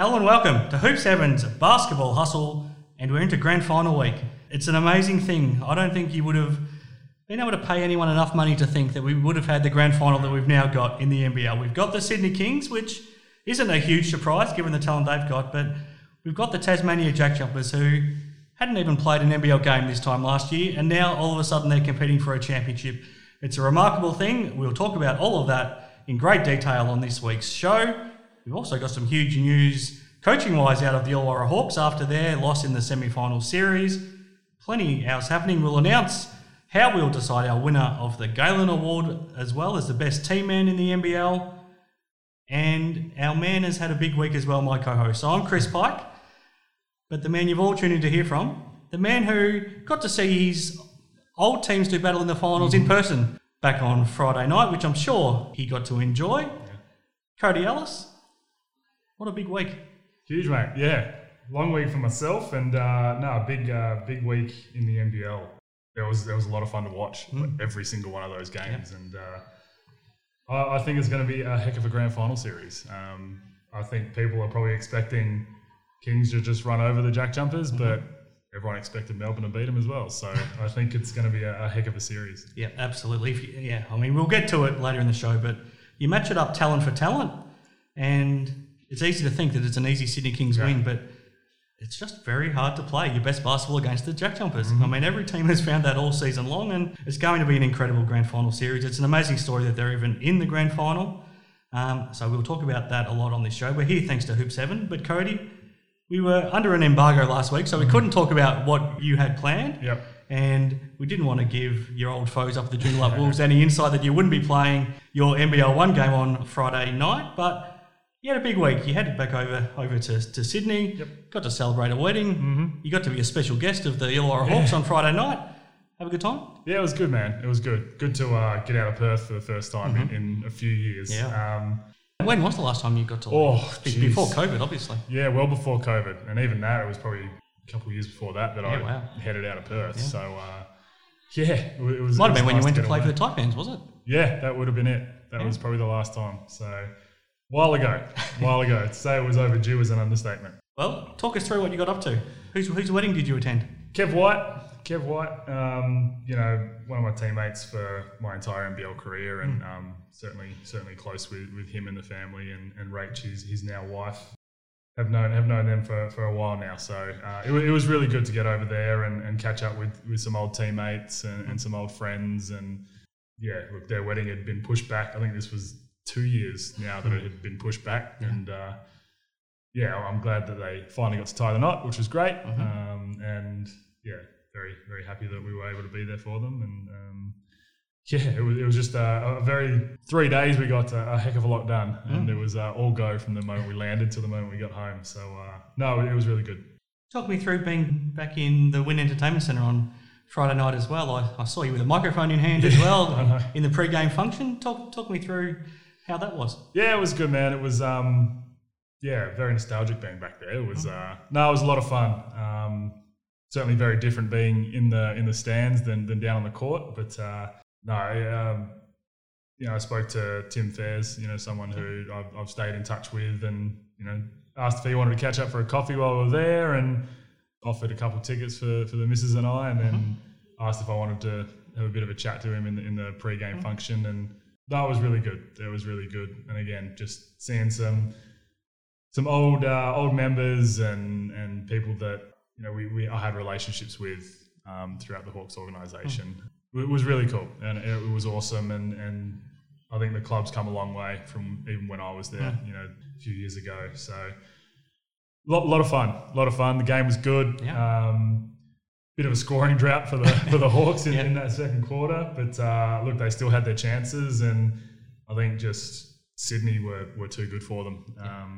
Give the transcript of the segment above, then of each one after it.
And welcome to Hoop Sevens Basketball Hustle, and we're into grand final week. It's an amazing thing. I don't think you would have been able to pay anyone enough money to think that we would have had the grand final that we've now got in the NBL. We've got the Sydney Kings, which isn't a huge surprise given the talent they've got, but we've got the Tasmania Jack Jumpers who hadn't even played an NBL game this time last year, and now all of a sudden they're competing for a championship. It's a remarkable thing. We'll talk about all of that in great detail on this week's show. We've also got some huge news coaching wise out of the Illawarra Hawks after their loss in the semi final series. Plenty else happening. We'll announce how we'll decide our winner of the Galen Award as well as the best team man in the NBL. And our man has had a big week as well, my co host. So I'm Chris Pike, but the man you've all tuned in to hear from, the man who got to see his old teams do battle in the finals in mm-hmm. person back on Friday night, which I'm sure he got to enjoy. Cody Ellis, what a big week. Huge, mate. Yeah, long week for myself, and uh, no, big, uh, big week in the NBL. There was there was a lot of fun to watch every single one of those games, and uh, I, I think it's going to be a heck of a grand final series. Um, I think people are probably expecting Kings to just run over the Jack Jumpers, but everyone expected Melbourne to beat them as well. So I think it's going to be a, a heck of a series. Yeah, absolutely. You, yeah, I mean, we'll get to it later in the show, but you match it up talent for talent, and it's easy to think that it's an easy Sydney Kings Yeah. win, but it's just very hard to play your best basketball against the Jack Jumpers. I mean, every team has found that all season long, and it's going to be an incredible grand final series. It's an amazing story that they're even in the grand final. Um, so we'll talk about that a lot on this show. We're here thanks to Hoop Seven, but Cody, we were under an embargo last week, so we couldn't talk about what you had planned. Yep. And we didn't want to give your old foes up the Joondalup Wolves any insight that you wouldn't be playing your NBL one game on Friday night. But you had a big week. You headed back over over to, to Sydney. Yep. Got to celebrate a wedding. Mm-hmm. You got to be a special guest of the Illawarra Hawks on Friday night. Have a good time. Yeah, it was good, man. It was good. Good to uh, get out of Perth for the first time in, in a few years. Yeah. Um, When was the last time you got to? Oh, Be- before COVID, obviously. Yeah, well before COVID, and even that, it was probably a couple of years before that that Yeah, I wow. headed out of Perth. Yeah. So, uh, yeah, it was. Might it have been when you went to get play for the Taipans, was it? Yeah, that would have been it. That Yeah. was probably the last time. So, while ago, while ago. To say it was overdue is an understatement. Well, talk us through what you got up to. Whose, whose wedding did you attend? Kev White, Kev White, um, you know, one of my teammates for my entire NBL career, and um, certainly certainly close with, with him and the family, and, and Rach, his, his now wife, have known have known them for, for a while now. So uh, it, it was really good to get over there and, and catch up with, with some old teammates and, and some old friends, and yeah, look, their wedding had been pushed back. I think this was two years now that it had been pushed back, and. Uh, yeah, I'm glad that they finally got to tie the knot, which was great. Um, and yeah, very very happy that we were able to be there for them. And um, yeah, it was, it was just a, a very three days. We got a, a heck of a lot done, and it was uh, all go from the moment we landed to the moment we got home. So uh, no, it was really good. Talk me through being back in the Win Entertainment Centre on Friday night as well. I, I saw you with a microphone in hand as well in the pre-game function. Talk talk me through how that was. Yeah, it was good, man. It was um, yeah, very nostalgic being back there. It was uh, no, it was a lot of fun. Um, certainly very different being in the in the stands than than down on the court. But uh, no, I, um, you know, I spoke to Tim Fairs, you know, someone who I've, I've stayed in touch with, and you know, asked if he wanted to catch up for a coffee while we were there, and offered a couple of tickets for for the missus and I, and then asked if I wanted to have a bit of a chat to him in the, in the pre-game function, and that was really good. That was really good, and again, just seeing some some old uh, old members and and people that you know we, we I had relationships with um, throughout the Hawks organization. It was really cool and it, it was awesome and and I think the club's come a long way from even when I was there, you know, a few years ago. So a lot, lot of fun, a lot of fun. The game was good. Yeah. Um, bit of a scoring drought for the for the Hawks in, Yeah. in that second quarter, but uh, look, they still had their chances, and I think just Sydney were, were too good for them, um,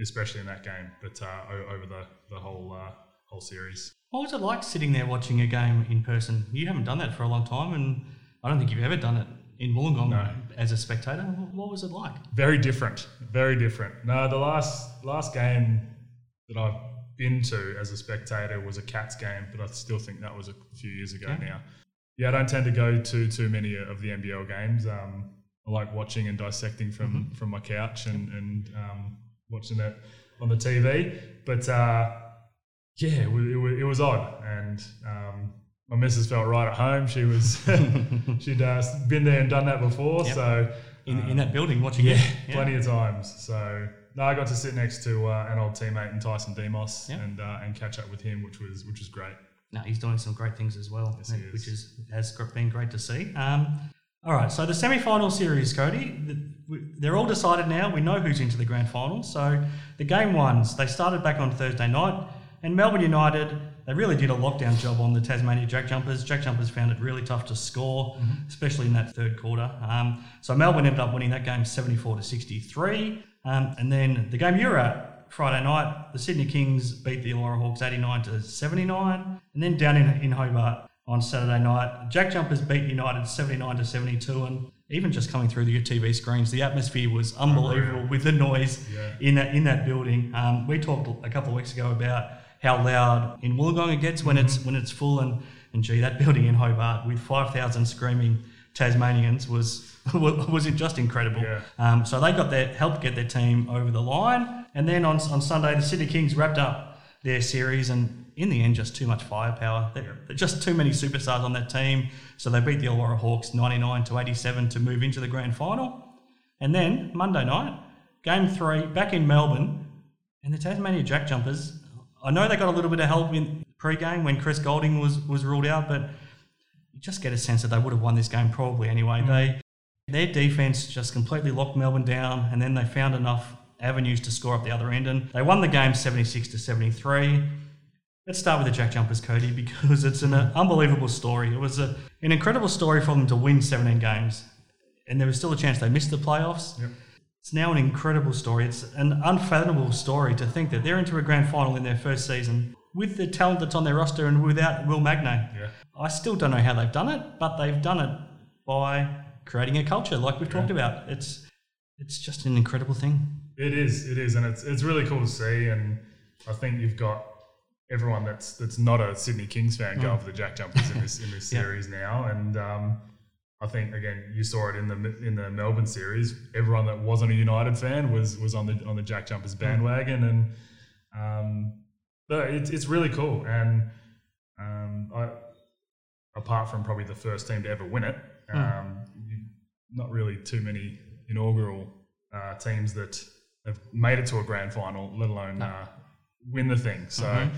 especially in that game. But uh, over the the whole uh, whole series, What was it like sitting there watching a game in person? You haven't done that for a long time, and I don't think you've ever done it in Wollongong No. as a spectator. What was it like? very different, very different. No, the last last game that I've been to as a spectator was a Cats game, but I still think that was a few years ago Yeah. now. Yeah, I don't tend to go to too many of the NBL games. Um, I like watching and dissecting from from my couch and and um, watching it on the TV. But uh, yeah, it was, it, it was odd, and um, my missus felt right at home. She was she'd uh, been there and done that before, Yep. so In, um, in that building, watching yeah, it. plenty of times. So no, I got to sit next to uh, an old teammate in Tyson Demos Yep. and uh, and catch up with him, which was which was great. No, he's doing some great things as well, Yes, he is. which is has been great to see. Um, all right, so the semi-final series, Cody, the, we- they're all decided now. We know who's into the grand final. So the game ones, they started back on Thursday night, and Melbourne United, they really did a lockdown job on the Tasmania Jack Jumpers. Jack Jumpers found it really tough to score, especially in that third quarter. Um, so Melbourne ended up winning that game 74 to 63, um, and then the game you're at, Friday night, the Sydney Kings beat the Illawarra Hawks 89 to 79. And then down in, in Hobart on Saturday night, Jack Jumpers beat United 79 to 72. And even just coming through the TV screens, the atmosphere was unbelievable with the noise Yeah. in that in that building. Um, we talked a couple of weeks ago about how loud in Wollongong it gets when it's when it's full, and and gee, that building in Hobart with 5,000 screaming Tasmanians was was it just incredible. Yeah. Um, so they got their helped get their team over the line, and then on, on Sunday the Sydney Kings wrapped up their series, and in the end, just too much firepower. There- there just too many superstars on that team, so they beat the Illawarra Hawks ninety nine to eighty seven to move into the grand final. And then Monday night, game three, back in Melbourne, and the Tasmania Jack Jumpers. I know they got a little bit of help in pre-game when Chris Goulding was was ruled out, but you just get a sense that they would have won this game probably anyway. They their defense just completely locked Melbourne down, and then they found enough avenues to score up the other end, and they won the game 76 to 73. Let's start with the Jack Jumpers, Cody, because it's an uh, unbelievable story. It was a, an incredible story for them to win 17 games, and there was still a chance they missed the playoffs. Yep. It's now an incredible story. It's an unfathomable story to think that they're into a grand final in their first season with the talent that's on their roster and without Will Magnay. Yeah. I still don't know how they've done it, but they've done it by creating a culture like we've talked about. It's it's just an incredible thing. It is, it is, and it's it's really cool to see. And I think you've got everyone that's that's not a Sydney Kings fan going for the Jack Jumpers in this in this Yeah. series now. And um, I think again, you saw it in the in the Melbourne series. Everyone that wasn't a United fan was was on the on the Jack Jumpers bandwagon, and um, but it's it's really cool. And um, I, apart from probably the first team to ever win it, um, you- not really too many inaugural uh, teams that have made it to a grand final, let alone uh, win the thing. So,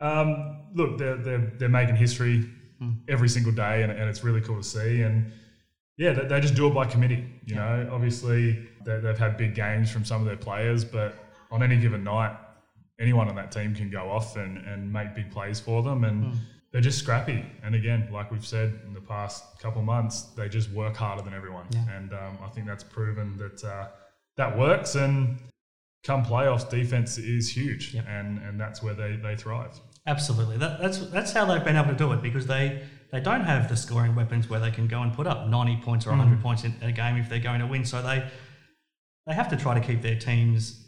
um, look, they're, they're, they're making history every single day, and, and it's really cool to see. And yeah, they, they just do it by committee. You know, obviously they, they've had big games from some of their players, but on any given night, anyone on that team can go off and, and make big plays for them. And they're just scrappy. And again, like we've said in the past couple of months, they just work harder than everyone. And um, I think that's proven that uh, that works. And come playoffs, defense is huge. Yep. And, and that's where they, they thrive. Absolutely. That, that's that's how they've been able to do it because they they don't have the scoring weapons where they can go and put up 90 points or 100 points in a game if they're going to win. So they they have to try to keep their teams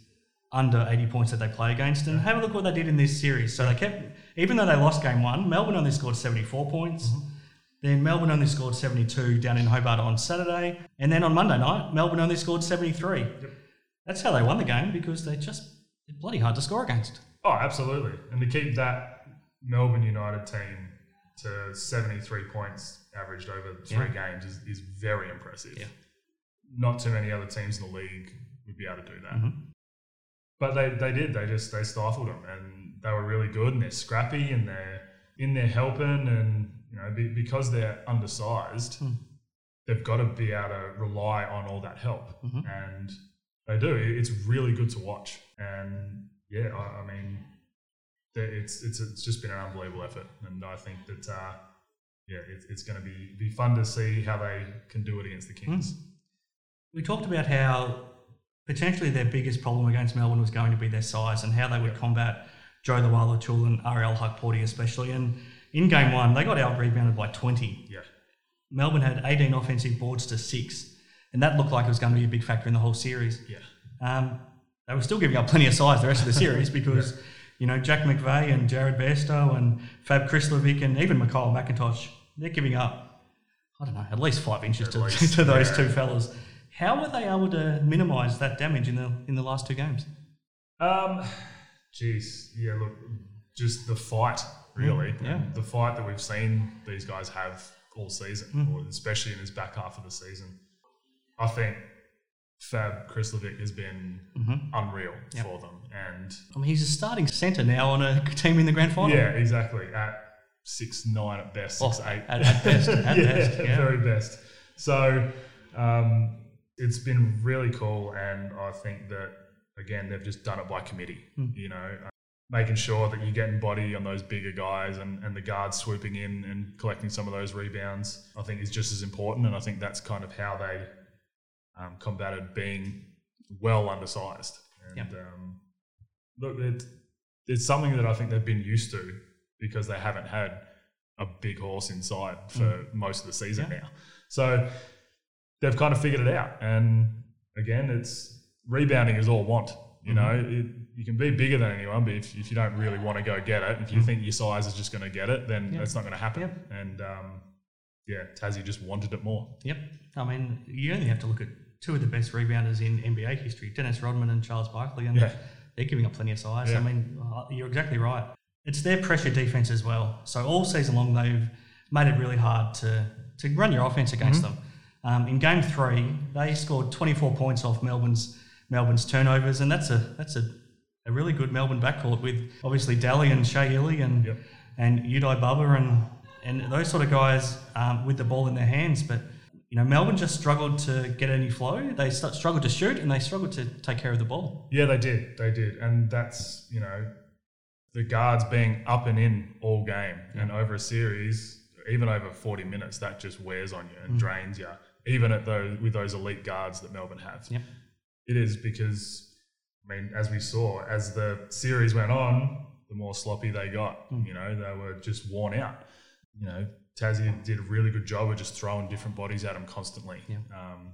under 80 points that they play against. And have a look what they did in this series. So they kept, even though they lost game one, Melbourne only scored 74 points. Then Melbourne only scored 72 down in Hobart on Saturday. And then on Monday night, Melbourne only scored 73. That's how they won the game because they're just, they're bloody hard to score against. Oh, absolutely. And to keep that Melbourne United team to 73 points averaged over three games is, is very impressive. Yeah. Not too many other teams in the league would be able to do that. Mhm. But they, they did. They just they stifled them, and they were really good. And they're scrappy, and they're in there helping, and you know be, because they're undersized, Hmm. they've got to be able to rely on all that help, Mhm. and they do. It's really good to watch, and yeah, I, I mean, it's it's it's just been an unbelievable effort, and I think that uh, yeah, it's, it's going to be be fun to see how they can do it against the Kings. We talked about how potentially their biggest problem against Melbourne was going to be their size and how they would combat Jo Lual-Acuil and Ariel Hukporti especially. And in game one, they got out rebounded by 20. Yeah, Melbourne had 18 offensive boards to six, and that looked like it was going to be a big factor in the whole series. yeah, Um, they were still giving up plenty of size the rest of the series because, you know, Jack McVeigh and Jared Bairstow and Fab Krslovic and even MiKyle McIntosh, they're giving up, I don't know, at least five inches to, least, to those yeah. two fellas. How were they able to minimise that damage in the in the last two games? Um, jeez, yeah. Look, just the fight, really. Mm, yeah. The fight that we've seen these guys have all season, Mm. or especially in this back half of the season. I think Fab Krslovic has been Mhm. unreal Yep. for them, and I mean, he's a starting centre now on a team in the grand final. yeah, exactly at six nine at best, Oh, six eight at, at best. At yeah, best. Yeah. very best. So um, it's been really cool, and I think that again they've just done it by committee. Hmm. You know, uh, making sure that you're getting body on those bigger guys, and, and the guards swooping in and collecting some of those rebounds. I think is just as important, and I think that's kind of how they um, combated being well undersized. And Yep. um, look, it, it's something that I think they've been used to because they haven't had a big horse inside for most of the season Mm. Yeah. now. So they've kind of figured it out. And again, it's rebounding is all want. You know, it, you can be bigger than anyone, but if, if you don't really want to go get it, if you think your size is just going to get it, then Yeah. that's not going to happen. Yep. And um, yeah, Tassie just wanted it more. Yep. I mean, you only have to look at two of the best rebounders in NBA history, Dennis Rodman and Charles Barkley, and Yeah. they're giving up plenty of size. Yeah. I mean, uh, you're exactly right. It's their pressure defense as well. So all season long, they've made it really hard to, to run your offense against Mm-hmm. them. Um, in game three, they scored 24 points off Melbourne's Melbourne's turnovers, and that's a that's a, a really good Melbourne backcourt with obviously Daly and Shea Ili and Yep. and Yudai Baba and and those sort of guys um, with the ball in their hands. But you know, Melbourne just struggled to get any flow. They st- struggled to shoot and they struggled to take care of the ball. Yeah, they did. They did. And that's, you know, the guards being up and in all game and over a series, even over 40 minutes, that just wears on you Mm. and drains you, even at those, with those elite guards that Melbourne have. Yep. It is because, I mean, as we saw, as the series went on, the more sloppy they got. Mm. You know, they were just worn out. You know, Tassie did a really good job of just throwing different bodies at them constantly. Yeah. Um,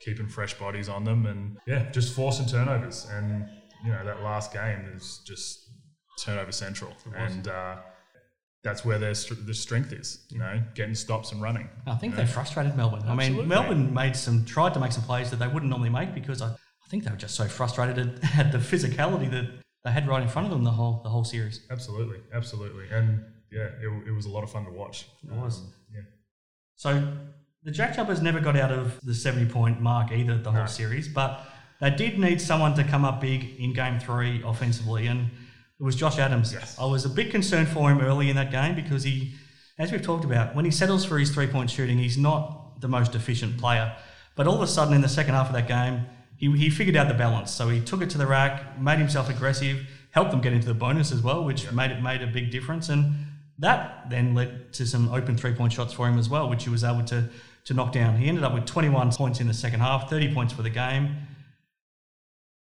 keeping fresh bodies on them and yeah, just forcing turnovers. And you know that last game is just turnover central, and uh, that's where their str- the strength is. You know, getting stops and running. I think they frustrated Melbourne. I mean, Melbourne made some tried to make some plays that they wouldn't normally make because I, I think they were just so frustrated at, at the physicality that they had right in front of them the whole the whole series. Absolutely, absolutely, and yeah, it, it was a lot of fun to watch. It was. Um, yeah, So the Jack Jumpers never got out of the 70 point mark either the whole No. series, but they did need someone to come up big in game three offensively, and it was Josh Adams. Yes. I was a bit concerned for him early in that game because he, as we've talked about, when he settles for his three point shooting, he's not the most efficient player. But all of a sudden in the second half of that game, he, he figured out the balance. So he took it to the rack, made himself aggressive, helped them get into the bonus as well, which made it made a big difference. And that then led to some open three point shots for him as well, which he was able to to knock down. He ended up with 21 points in the second half, 30 points for the game.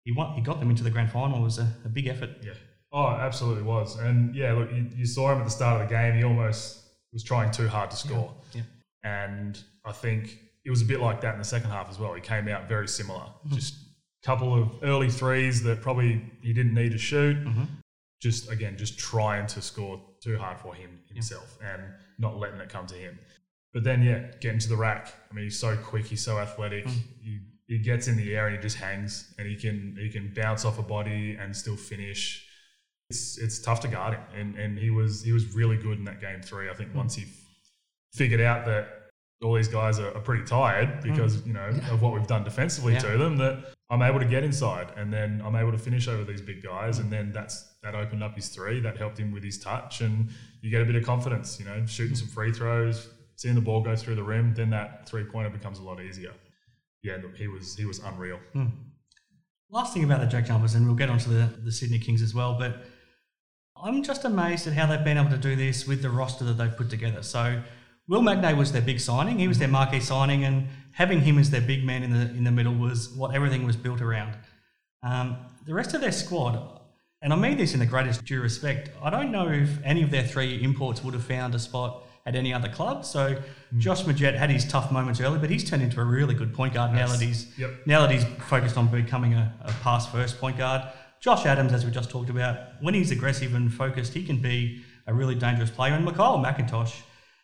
He won, he got them into the grand final. It was a, a big effort. yeah. Oh, absolutely was, and yeah, look, you, you saw him at the start of the game. He almost was trying too hard to score. Yeah. and I think it was a bit like that in the second half as well. He came out very similar, Mm-hmm. just a couple of early threes that probably he didn't need to shoot. Mm-hmm. Just again, just trying to score too hard for him himself and not letting it come to him. But then, yeah, getting to the rack. I mean, he's so quick, he's so athletic. Mm. He, he gets in the air and he just hangs, and he can he can bounce off a body and still finish. It's it's tough to guard him, and and he was he was really good in that game three. I think hmm. once he f- figured out that all these guys are, are pretty tired hmm. because you know of what we've done defensively Yeah. to them that I'm able to get inside and then I'm able to finish over these big guys. And then that's that opened up his three. That helped him with his touch. And you get a bit of confidence you know shooting hmm. some free throws seeing the ball go through the rim then that three pointer becomes a lot easier. Yeah look, he was he was unreal. Last thing about the Jack Jumpers, and we'll get onto the, the Sydney Kings as well, but I'm just amazed at how they've been able to do this with the roster that they've put together. So Will Magnay was their big signing. He was their marquee signing, and having him as their big man in the in the middle was what everything was built around. Um, the rest of their squad, and I mean this in the greatest due respect, I don't know if any of their three imports would have found a spot at any other club. So Josh Magette had his tough moments early, but he's turned into a really good point guard now that he's Yep. now that he's focused on becoming a, a pass first point guard. Josh Adams, as we just talked about, when he's aggressive and focused, he can be a really dangerous player. And MiKyle McIntosh,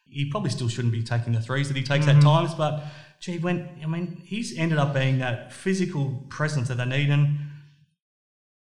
he probably still shouldn't be taking the threes that he takes at mm-hmm. times, but gee, when I mean, he's ended up being that physical presence that they need, and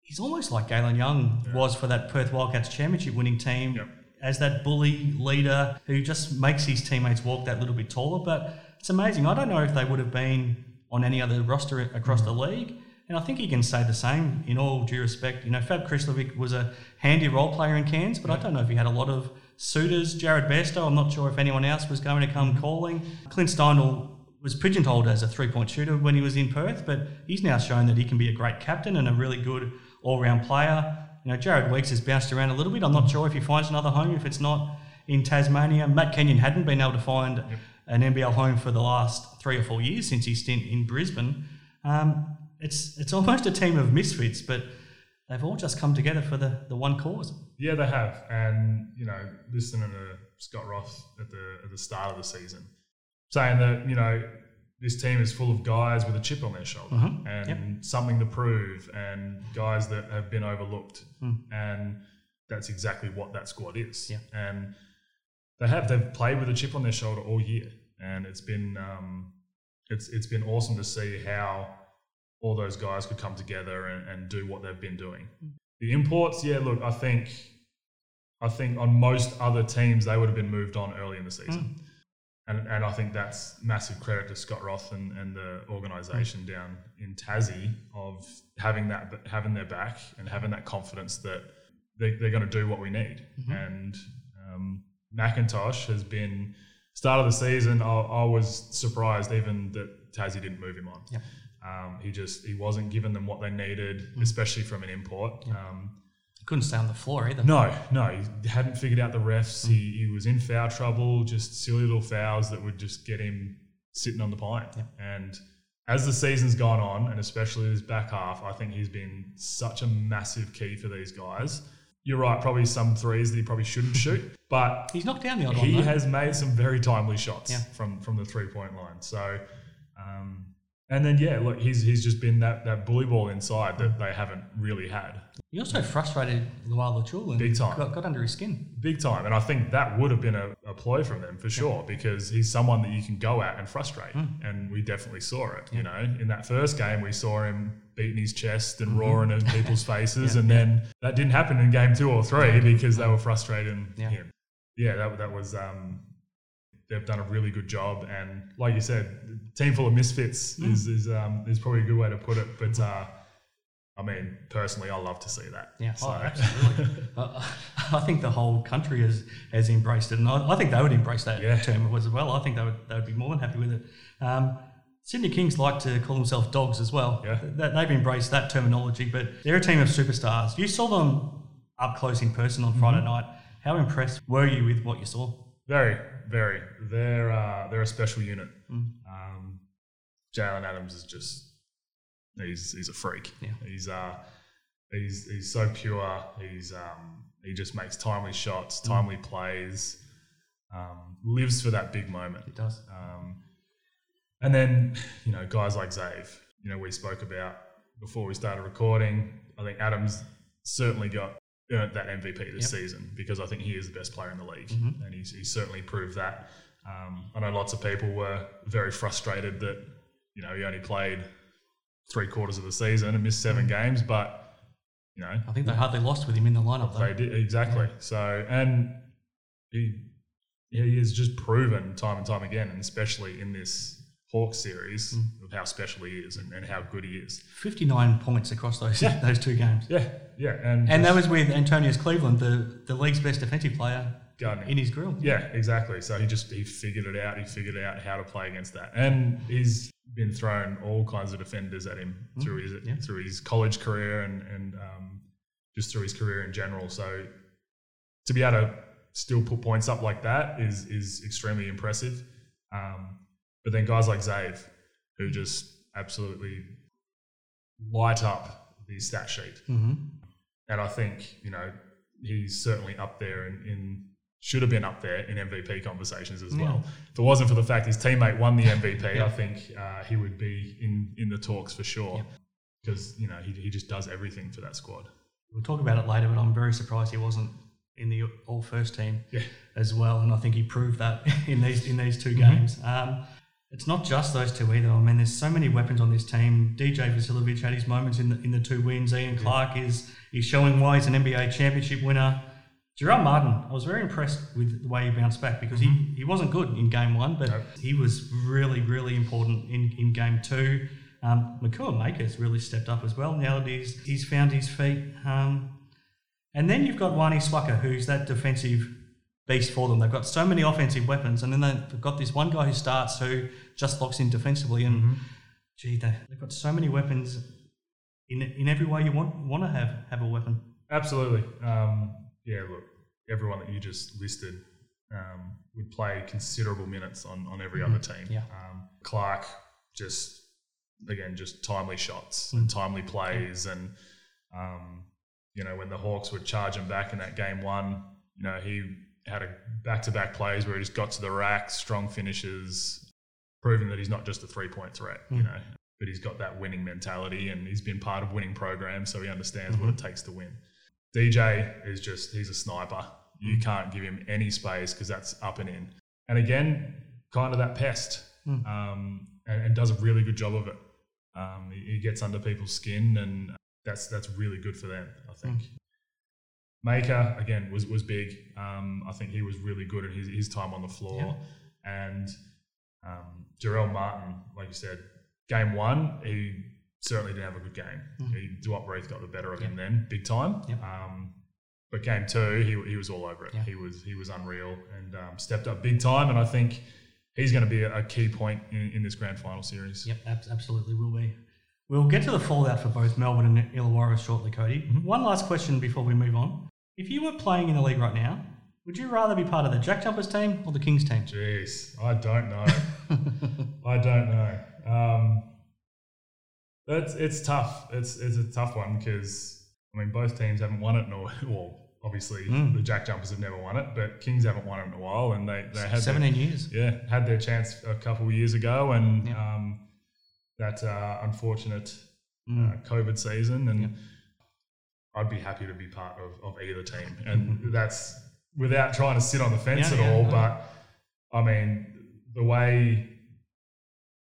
he's almost like Galen Young was for that Perth Wildcats championship winning team Yep. as that bully leader who just makes his teammates walk that little bit taller. But it's amazing. I don't know if they would have been on any other roster across mm. the league. And I think he can say the same in all due respect. You know, Fab Krslovic was a handy role player in Cairns, but I don't know if he had a lot of suitors. Jared Bairstow, I'm not sure if anyone else was going to come calling. Clint Steindl was pigeonholed as a three-point shooter when he was in Perth, but he's now shown that he can be a great captain and a really good all-round player. You know, Jarrad Weeks has bounced around a little bit. I'm not sure if he finds another home if it's not in Tasmania. Matt Kenyon hadn't been able to find an NBL home for the last three or four years since his stint in Brisbane. Um, it's it's almost a team of misfits, but they've all just come together for the, the one cause. Yeah, they have. And, you know, listening to Scott Roth at the at the start of the season, saying that, you know, this team is full of guys with a chip on their shoulder Mhm. and Yep. something to prove and guys that have been overlooked. Mm. And that's exactly what that squad is. Yeah. And they have they've played with a chip on their shoulder all year. And it's been um, it's it's been awesome to see how all those guys could come together and, and do what they've been doing. Mm. The imports, yeah, look, I think I think on most other teams they would have been moved on early in the season. Mm. And, and I think that's massive credit to Scott Roth and, and the organisation mm. down in Tassie of having that having their back and having that confidence that they, they're going to do what we need. Mm-hmm. And um, McIntosh has been start of the season. I, I was surprised even that Tassie didn't move him on. Yep. Um, he just he wasn't giving them what they needed, especially from an import. Um, Couldn't stay on the floor either. no, no, he hadn't figured out the refs. He, he was in foul trouble, just silly little fouls that would just get him sitting on the pine. And as the season's gone on, and especially his back half, I think he's been such a massive key for these guys. You're right, probably some threes that he probably shouldn't shoot, but He's knocked down the odd one. he has made some very timely shots Yeah. from from the three point line. So, um, and then yeah, look, he's he's just been that that bully ball inside that they haven't really had. He also frustrated Lual-Acuil and Big time. Got, got under his skin. big time. And I think that would have been a, a ploy from them for sure because he's someone that you can go at and frustrate. And we definitely saw it. You know, in that first game, we saw him beating his chest and roaring in people's faces. and then that didn't happen in game two or three because they were frustrating Yeah. him. Yeah, that, that was. Um, They've done a really good job, and like you said, team full of misfits is is um, is probably a good way to put it. But uh, I mean, personally, I love to see that. Yeah, So- oh, absolutely. uh, I think the whole country has, has embraced it, and I, I think they would embrace that Yeah. term as well. I think they would, they would be more than happy with it. Um, Sydney Kings like to call themselves dogs as well. Yeah. Th- They've embraced that terminology, but they're a team of superstars. You saw them up close in person on Mm-hmm. Friday night. How impressed were you with what you saw? Very, very. They're uh, they're a special unit. Mm. Um, Jaylen Adams is just he's he's a freak. Yeah. He's uh he's he's so pure. He's um he just makes timely shots, timely plays, um, lives for that big moment. It does. Um, and then, you know, guys like Zave, you know, we spoke about before we started recording. I think Adams certainly got earned that MVP this season because I think he is the best player in the league, and he's, he's certainly proved that. Um, I know lots of people were very frustrated that you know he only played three quarters of the season and missed seven games, but you know I think they hardly lost with him in the lineup, though. they did exactly. So, and he he has just proven time and time again, and especially in this Hawks series, Mm. of how special he is and, and how good he is. 59 points across those those two games. Yeah, yeah, and And that was with Antonius Cleveland, the, the league's best defensive player, Gardner. in his grill. Yeah, exactly. So he just he figured it out. He figured out how to play against that, and he's been thrown all kinds of defenders at him through his Mm, yeah. through his college career and and um, just through his career in general. So to be able to still put points up like that is is extremely impressive. Um, but then guys like Zave, who just absolutely light up the stat sheet. hmm And I think, you know, he's certainly up there in, in should have been up there in MVP conversations as well. If it wasn't for the fact his teammate won the MVP, I think uh, he would be in, in the talks for sure. Because, you know, he, he just does everything for that squad. We'll talk about it later, but I'm very surprised he wasn't in the all first team Yeah. as well. And I think he proved that in these in these 2 Mm-hmm. games. Um, It's not just those two either. I mean, there's so many weapons on this team. DJ Vasiljevic had his moments in the in the two wins. Ian Clark is is showing why he's an NBA championship winner. Jarell Martin, I was very impressed with the way he bounced back because he, he wasn't good in game one, but Nope. he was really, really important in, in game two. Um, Makur Maker's really stepped up as well now that he's, he's found his feet. Um, and then you've got Wani Swaka, who's that defensive beast for them. They've got so many offensive weapons, and then they've got this one guy who starts who just locks in defensively. And gee, they, they've got so many weapons in in every way you want want to have have a weapon. Absolutely. Um, yeah, look, everyone that you just listed um, would play considerable minutes on, on every other team. Yeah. Um, Clark just, again, just timely shots and timely plays. And, um, you know, when the Hawks would charge him back in that game one, you know, he had a back to back plays where he just got to the rack, strong finishes, proving that he's not just a three point threat, you hmm. know, but he's got that winning mentality and he's been part of winning programs, so he understands what hmm. it takes to win. DJ is just, he's a sniper. You hmm. can't give him any space because that's up and in. And again, kind of that pest um, and, and does a really good job of it. Um, he, he gets under people's skin and that's that's really good for them, I think. Maker again was was big. Um, I think he was really good at his, his time on the floor, and um, Jarell Martin, like you said, game one he certainly didn't have a good game. He, Duop Reath got the better of him then, big time. Yep. Um, but game two, he, he was all over it. Yeah. He was he was unreal and um, stepped up big time. And I think he's going to be a, key point in, in this grand final series. Yep, ab- absolutely will be. We'll get to the fallout for both Melbourne and Illawarra shortly, Cody. One last question before we move on. If you were playing in the league right now, would you rather be part of the Jack Jumpers team or the Kings team? Jeez, I don't know. I don't know. Um, it's it's tough. It's it's a tough one because I mean both teams haven't won it, nor well obviously Mm. the Jack Jumpers have never won it, but Kings haven't won it in a while, and they they had their, 17 years. yeah had their chance a couple of years ago, and Yeah. um, that uh, unfortunate Mm. uh, COVID season, and I'd be happy to be part of, of either team, and that's without trying to sit on the fence Yeah, at yeah, all. no. But I mean, the way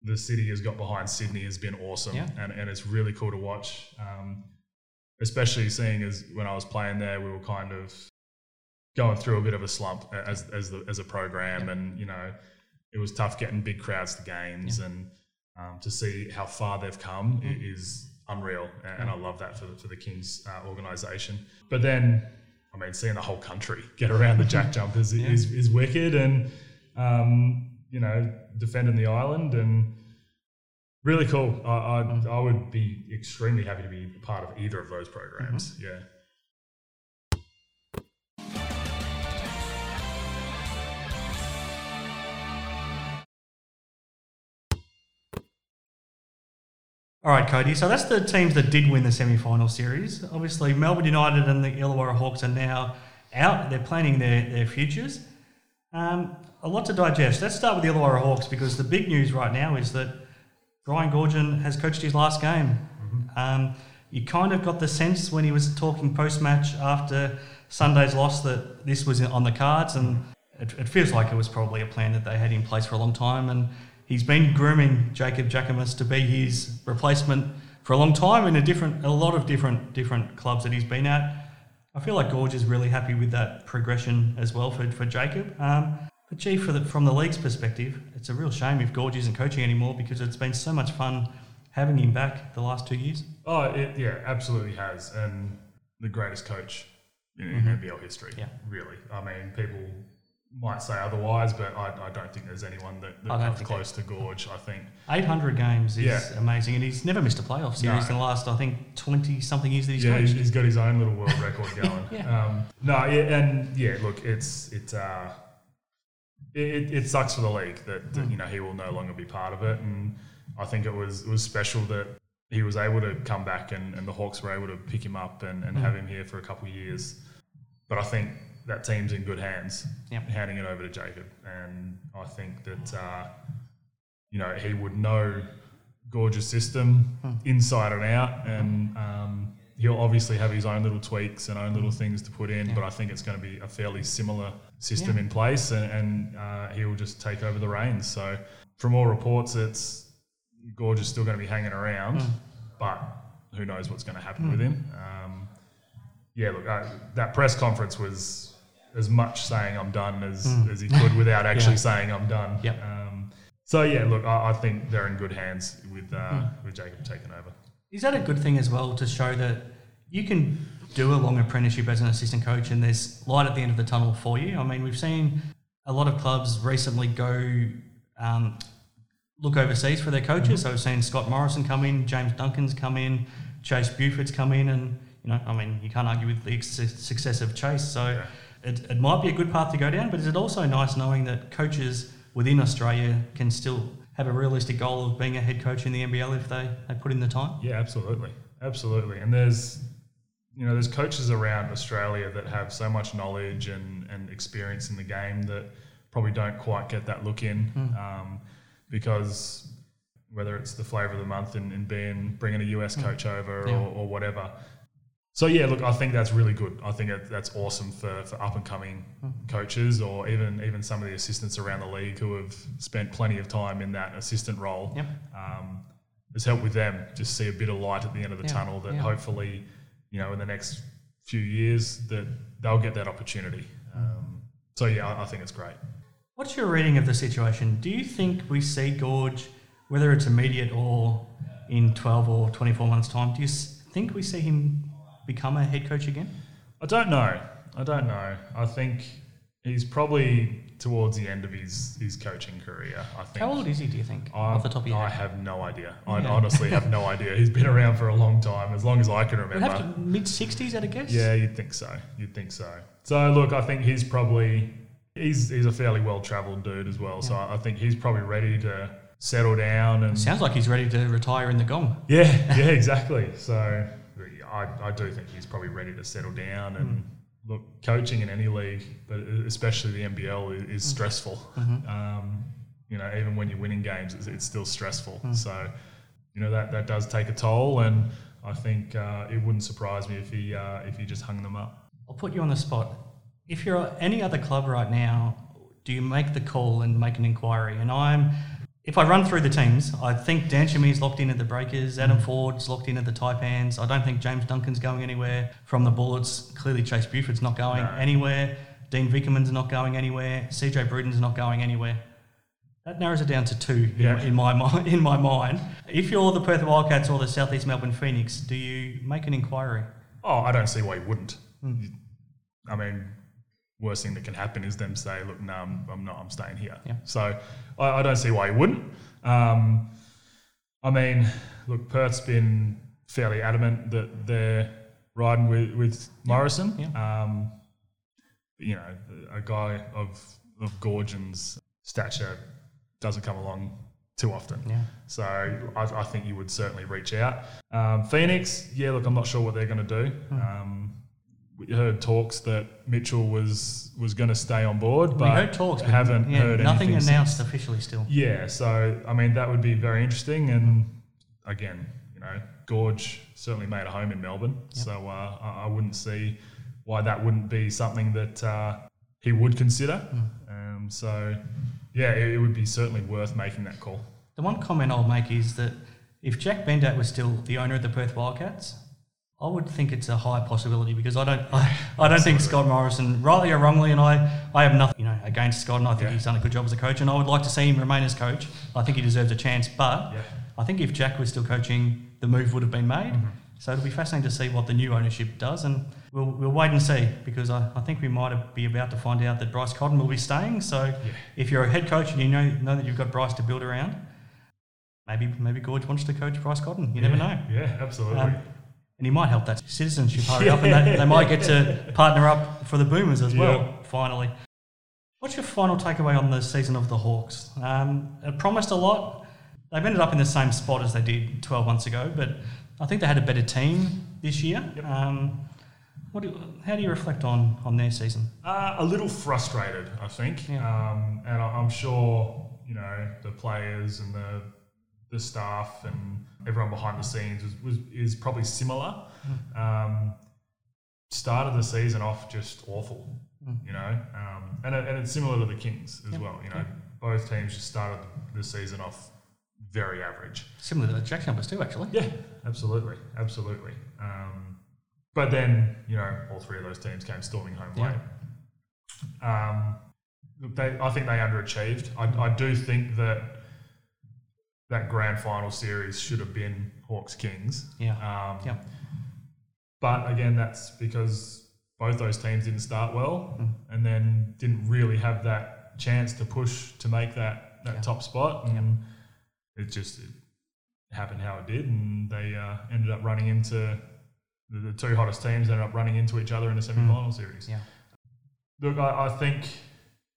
the city has got behind Sydney has been awesome, Yeah. and, and it's really cool to watch. Um, especially seeing as when I was playing there, we were kind of going through a bit of a slump as as the, as a program, and you know, it was tough getting big crowds to games, and um, to see how far they've come i- is unreal, and, I love that for the, for the Kings uh, organisation. But then, I mean, seeing the whole country get around the Jack Jumpers is, is wicked, and um, you know, defending the island and really cool. I, I, I would be extremely happy to be part of either of those programs. Yeah. All right, Cody. So that's the teams that did win the semi-final series. Obviously, Melbourne United and the Illawarra Hawks are now out. They're planning their, their futures. Um, a lot to digest. Let's start with the Illawarra Hawks because the big news right now is that Brian Goorjian has coached his last game. Um, you kind of got the sense when he was talking post-match after Sunday's loss that this was on the cards, and it, it feels like it was probably a plan that they had in place for a long time. And he's been grooming Jacob Jackomas to be his replacement for a long time in a different, a lot of different different clubs that he's been at. I feel like Gorge is really happy with that progression as well for, for Jacob. Um, but gee, for the, from the league's perspective, it's a real shame if Gorge isn't coaching anymore because it's been so much fun having him back the last two years. Oh, it, yeah, absolutely has, and the greatest coach in, in NBL history. Mm-hmm. Yeah. really. I mean, people might say otherwise, but I, I don't think there's anyone that, that comes close to Gorge. I think 800 games is Yeah. amazing, and he's never missed a playoff series No. in the last, I think, 20 something years that he's yeah, coached. he's got his own little world record going. Yeah. um, no, yeah, and yeah, look, it's it's uh, it, it, sucks for the league that, that you know he will no longer be part of it, and I think it was it was special that he was able to come back and, and the Hawks were able to pick him up and, and have him here for a couple of years. But I think that team's in good hands, Yep. handing it over to Jacob, and I think that uh, you know he would know Gorge's system Hmm. inside and out, and um, he'll obviously have his own little tweaks and own little things to put in. But I think it's going to be a fairly similar system Yeah. in place, and, and uh, he'll just take over the reins. So from all reports, it's Gorge is still going to be hanging around, Mm. but who knows what's going to happen with him. Um, yeah, look, I, that press conference was as much saying I'm done as, as he could without actually Yeah. saying I'm done. Yep. Um, so yeah, look, I, I think they're in good hands with uh, Hmm. with Jacob taking over. Is that a good thing as well to show that you can do a long apprenticeship as an assistant coach and there's light at the end of the tunnel for you? I mean, we've seen a lot of clubs recently go um, look overseas for their coaches. So we've seen Scott Morrison come in, James Duncan's come in, Chase Buford's come in, and you know, I mean, you can't argue with the success of Chase. So Yeah. It, it might be a good path to go down, but is it also nice knowing that coaches within Australia can still have a realistic goal of being a head coach in the NBL if they, they put in the time? Yeah, absolutely, absolutely. And there's, you know, there's coaches around Australia that have so much knowledge and, and experience in the game that probably don't quite get that look in, um, because whether it's the flavour of the month in, in being bringing a US coach over Yeah. or, or whatever. So yeah, look, I think that's really good. I think it, that's awesome for, for up and coming coaches or even even some of the assistants around the league who have spent plenty of time in that assistant role Yep. um, has helped with them just see a bit of light at the end of the Yeah, tunnel that yeah. hopefully, you know, in the next few years that they'll get that opportunity. Um, so yeah, I, I think it's great. What's your reading of the situation? Do you think we see Gorge, whether it's immediate or in 12 or 24 months' time, do you think we see him become a head coach again? I don't know. I don't know. I think he's probably towards the end of his, his coaching career. I think. How old is he, do you think, I, off the top of your I head? have no idea. I Yeah. honestly have no idea. He's been around for a long time, as long as I can remember. mid 60s at a guess? Yeah, you'd think so. You'd think so. So look, I think he's probably he's he's a fairly well travelled dude as well. So I I think he's probably ready to settle down and Sounds like he's ready to retire in the gong. yeah, yeah, exactly. So I, I do think he's probably ready to settle down and look coaching in any league, but especially the NBL is, is stressful. Um, you know, even when you're winning games, it's, it's still stressful. So you know that that does take a toll, and I think uh, it wouldn't surprise me if he uh, if he just hung them up. I'll put you on the spot. If you're at any other club right now, do you make the call and make an inquiry? And I'm, if I run through the teams, I think Dan Shamir's locked in at the Breakers, Adam mm-hmm. Ford's locked in at the Taipans. I don't think James Duncan's going anywhere from the Bullets. Clearly, Chase Buford's not going No. anywhere. Dean Vickerman's not going anywhere. CJ Bruton's not going anywhere. That narrows it down to two in- Yeah. in, my mind. In my mind, if you're the Perth Wildcats or the Southeast Melbourne Phoenix, do you make an inquiry? Oh, I don't see why you wouldn't. Hmm. I mean, worst thing that can happen is them say, "Look, no, I'm, I'm not. I'm staying here." Yeah. So I, I don't see why he wouldn't. Um, I mean, look, Perth's been fairly adamant that they're riding with with Morrison. Yeah. Um, you know, a guy of of Goorjian's stature doesn't come along too often. Yeah. So I, I think you would certainly reach out. Um, Phoenix, yeah, look, I'm not sure what they're going to do. Hmm. We heard talks that Mitchell was was going to stay on board, but we heard talks, but haven't yeah, heard nothing anything announced since. officially still. Yeah, so I mean that would be very interesting, and again, you know, Gorge certainly made a home in Melbourne, so uh, I, wouldn't see why that wouldn't be something that uh, he would consider. Hmm. Um, so yeah, it, it would be certainly worth making that call. The one comment I'll make is that if Jack Bendat was still the owner of the Perth Wildcats, I would think it's a high possibility because I don't, I, I don't think Scott Morrison, rightly or wrongly, and I, I have nothing, you know, against Scott, and I think Yeah. he's done a good job as a coach, and I would like to see him remain as coach. I think he deserves a chance, but Yeah. I think if Jack was still coaching, the move would have been made. Mm-hmm. So it'll be fascinating to see what the new ownership does, and we'll, we'll wait and see because I, I think we might be about to find out that Bryce Cotton will be staying. So if you're a head coach and you know know that you've got Bryce to build around, maybe maybe Gorge wants to coach Bryce Cotton. You never know. Yeah, absolutely. Um, and he might help that citizenship hurry up, and they, they might get to partner up for the Boomers as well. Yeah. Finally, what's your final takeaway on the season of the Hawks? Um, it promised a lot. They've ended up in the same spot as they did 12 months ago, but I think they had a better team this year. Um, what do, how do you reflect on, on their season? Uh, a little frustrated, I think, Yeah. um, and I- I'm sure you know the players and the the staff and everyone behind the scenes was, was is probably similar. Um, started the season off just awful, you know, um, and and it's similar to the Kings as Yep. well. You know, both teams just started the season off very average. Similar to the Jack Jumpers too, actually. Yeah, absolutely, absolutely. Um, but then you know, all three of those teams came storming home Yeah. late. Um, look, they, I think they underachieved. I, I do think that that grand final series should have been Hawks Kings. Yeah. Um, Yeah. But again, that's because both those teams didn't start well, Mm. and then didn't really have that chance to push to make that that Yeah. top spot, and it just it happened how it did, and they uh, ended up running into the, the two hottest teams ended up running into each other in the semi-final series. Mm. Yeah. Look, I, I think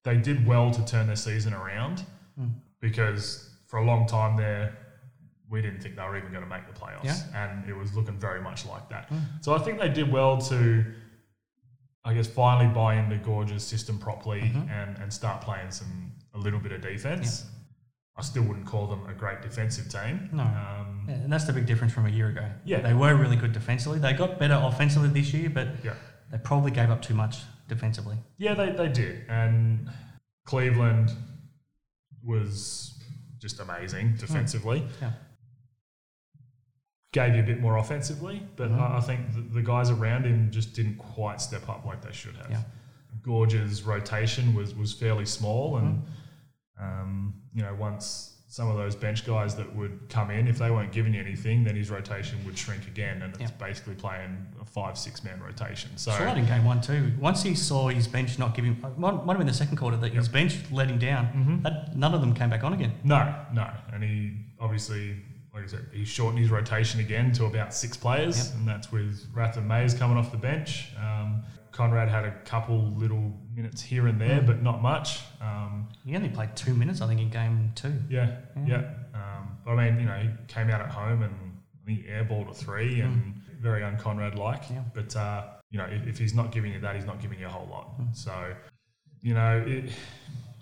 they did well to turn their season around Mm. because for a long time there, we didn't think they were even going to make the playoffs, Yeah. and it was looking very much like that. Mm. So I think they did well to, I guess, finally buy into Goorj's system properly Mhm. and and start playing some a little bit of defense. I still wouldn't call them a great defensive team. No. Um, Yeah, and that's the big difference from a year ago. Yeah. They were really good defensively. They got better offensively this year, but yeah. they probably gave up too much defensively. Yeah, they, they did. And Cleveland was just amazing defensively. Yeah. Gave you a bit more offensively, but Mhm. I I think the, the guys around him just didn't quite step up like they should have. Yeah. Goorj's rotation was, was fairly small, and Mm-hmm. um, you know once some of those bench guys that would come in, if they weren't giving you anything, then his rotation would shrink again, and it's Yeah. basically playing a five six man rotation. So Saw in game one too. Once he saw his bench not giving, might, might have been the second quarter that his bench let him down. Mhm. That none of them came back on again. No, no. And he obviously, like I said, he shortened his rotation again to about six players, Yep. and that's with Reath and Mays coming off the bench. Um, Conrad had a couple little minutes here and there, Mm. but not much. Um, He only played two minutes, I think, in game two. yeah, Yeah. yeah. Um, but I mean, you know, he came out at home and he airballed a three and very un-Conrad like. Yeah. But, uh, you know, if, if he's not giving you that, he's not giving you a whole lot. Mm. So, you know, it,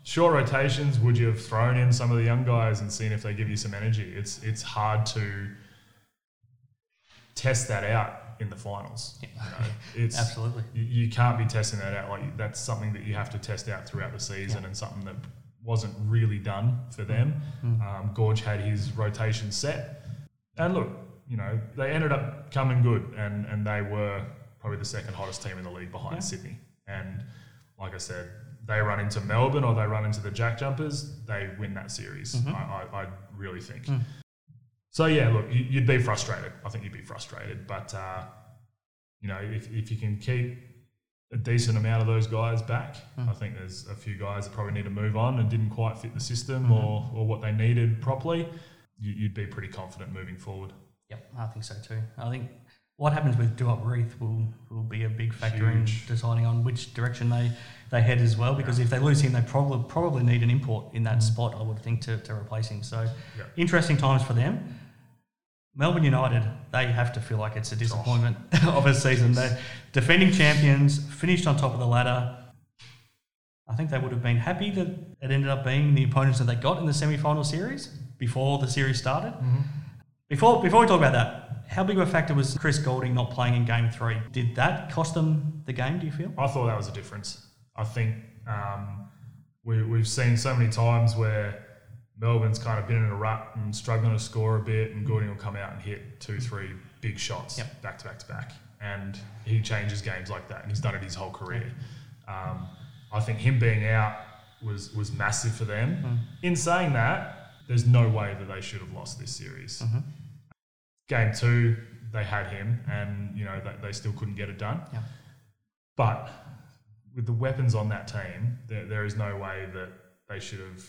short rotations, would you have thrown in some of the young guys and seen if they give you some energy? It's, it's hard to test that out in the finals. Yeah. You know, it's, Absolutely. you, you can't be testing that out. Like that's something that you have to test out throughout the season, Yeah. and something that wasn't really done for them. Mm. Um, Goorj had his rotation set, and look, you know they ended up coming good, and and they were probably the second hottest team in the league behind Yeah. Sydney. And like I said, they run into Melbourne or they run into the Jack Jumpers, they win that series. Mhm. I, I, I really think. Mm. So yeah, look, you- you'd be frustrated. I think you'd be frustrated, but uh, you know, if, if you can keep a decent amount of those guys back, Mm. I think there's a few guys that probably need to move on and didn't quite fit the system Mhm. or, or what they needed properly. You, you'd be pretty confident moving forward. Yep, I think so too. I think what happens with Duop Reath will, will be a big factor Huge. in deciding on which direction they, they head as well. Because if they lose him, they probably probably need an import in that Mm. spot. I would think to, to replace him. So Yeah. interesting times for them. Melbourne United, they have to feel like it's a disappointment of a season. They're defending champions, finished on top of the ladder. I think they would have been happy that it ended up being the opponents that they got in the semi-final series before the series started. Before before we talk about that, how big of a factor was Chris Goulding not playing in Game Three? Did that cost them the game? Do you feel? I thought that was a difference. I think um, we, we've seen so many times where Melbourne's kind of been in a rut and struggling to score a bit, and Goulding will come out and hit two, three big shots Yep. back to back to back. And he changes games like that, and he's done it his whole career. Um, I think him being out was, was massive for them. Mm. In saying that, there's no way that they should have lost this series. Mhm. Game two, they had him, and you know they, they still couldn't get it done. Yeah. But with the weapons on that team, there, there is no way that they should have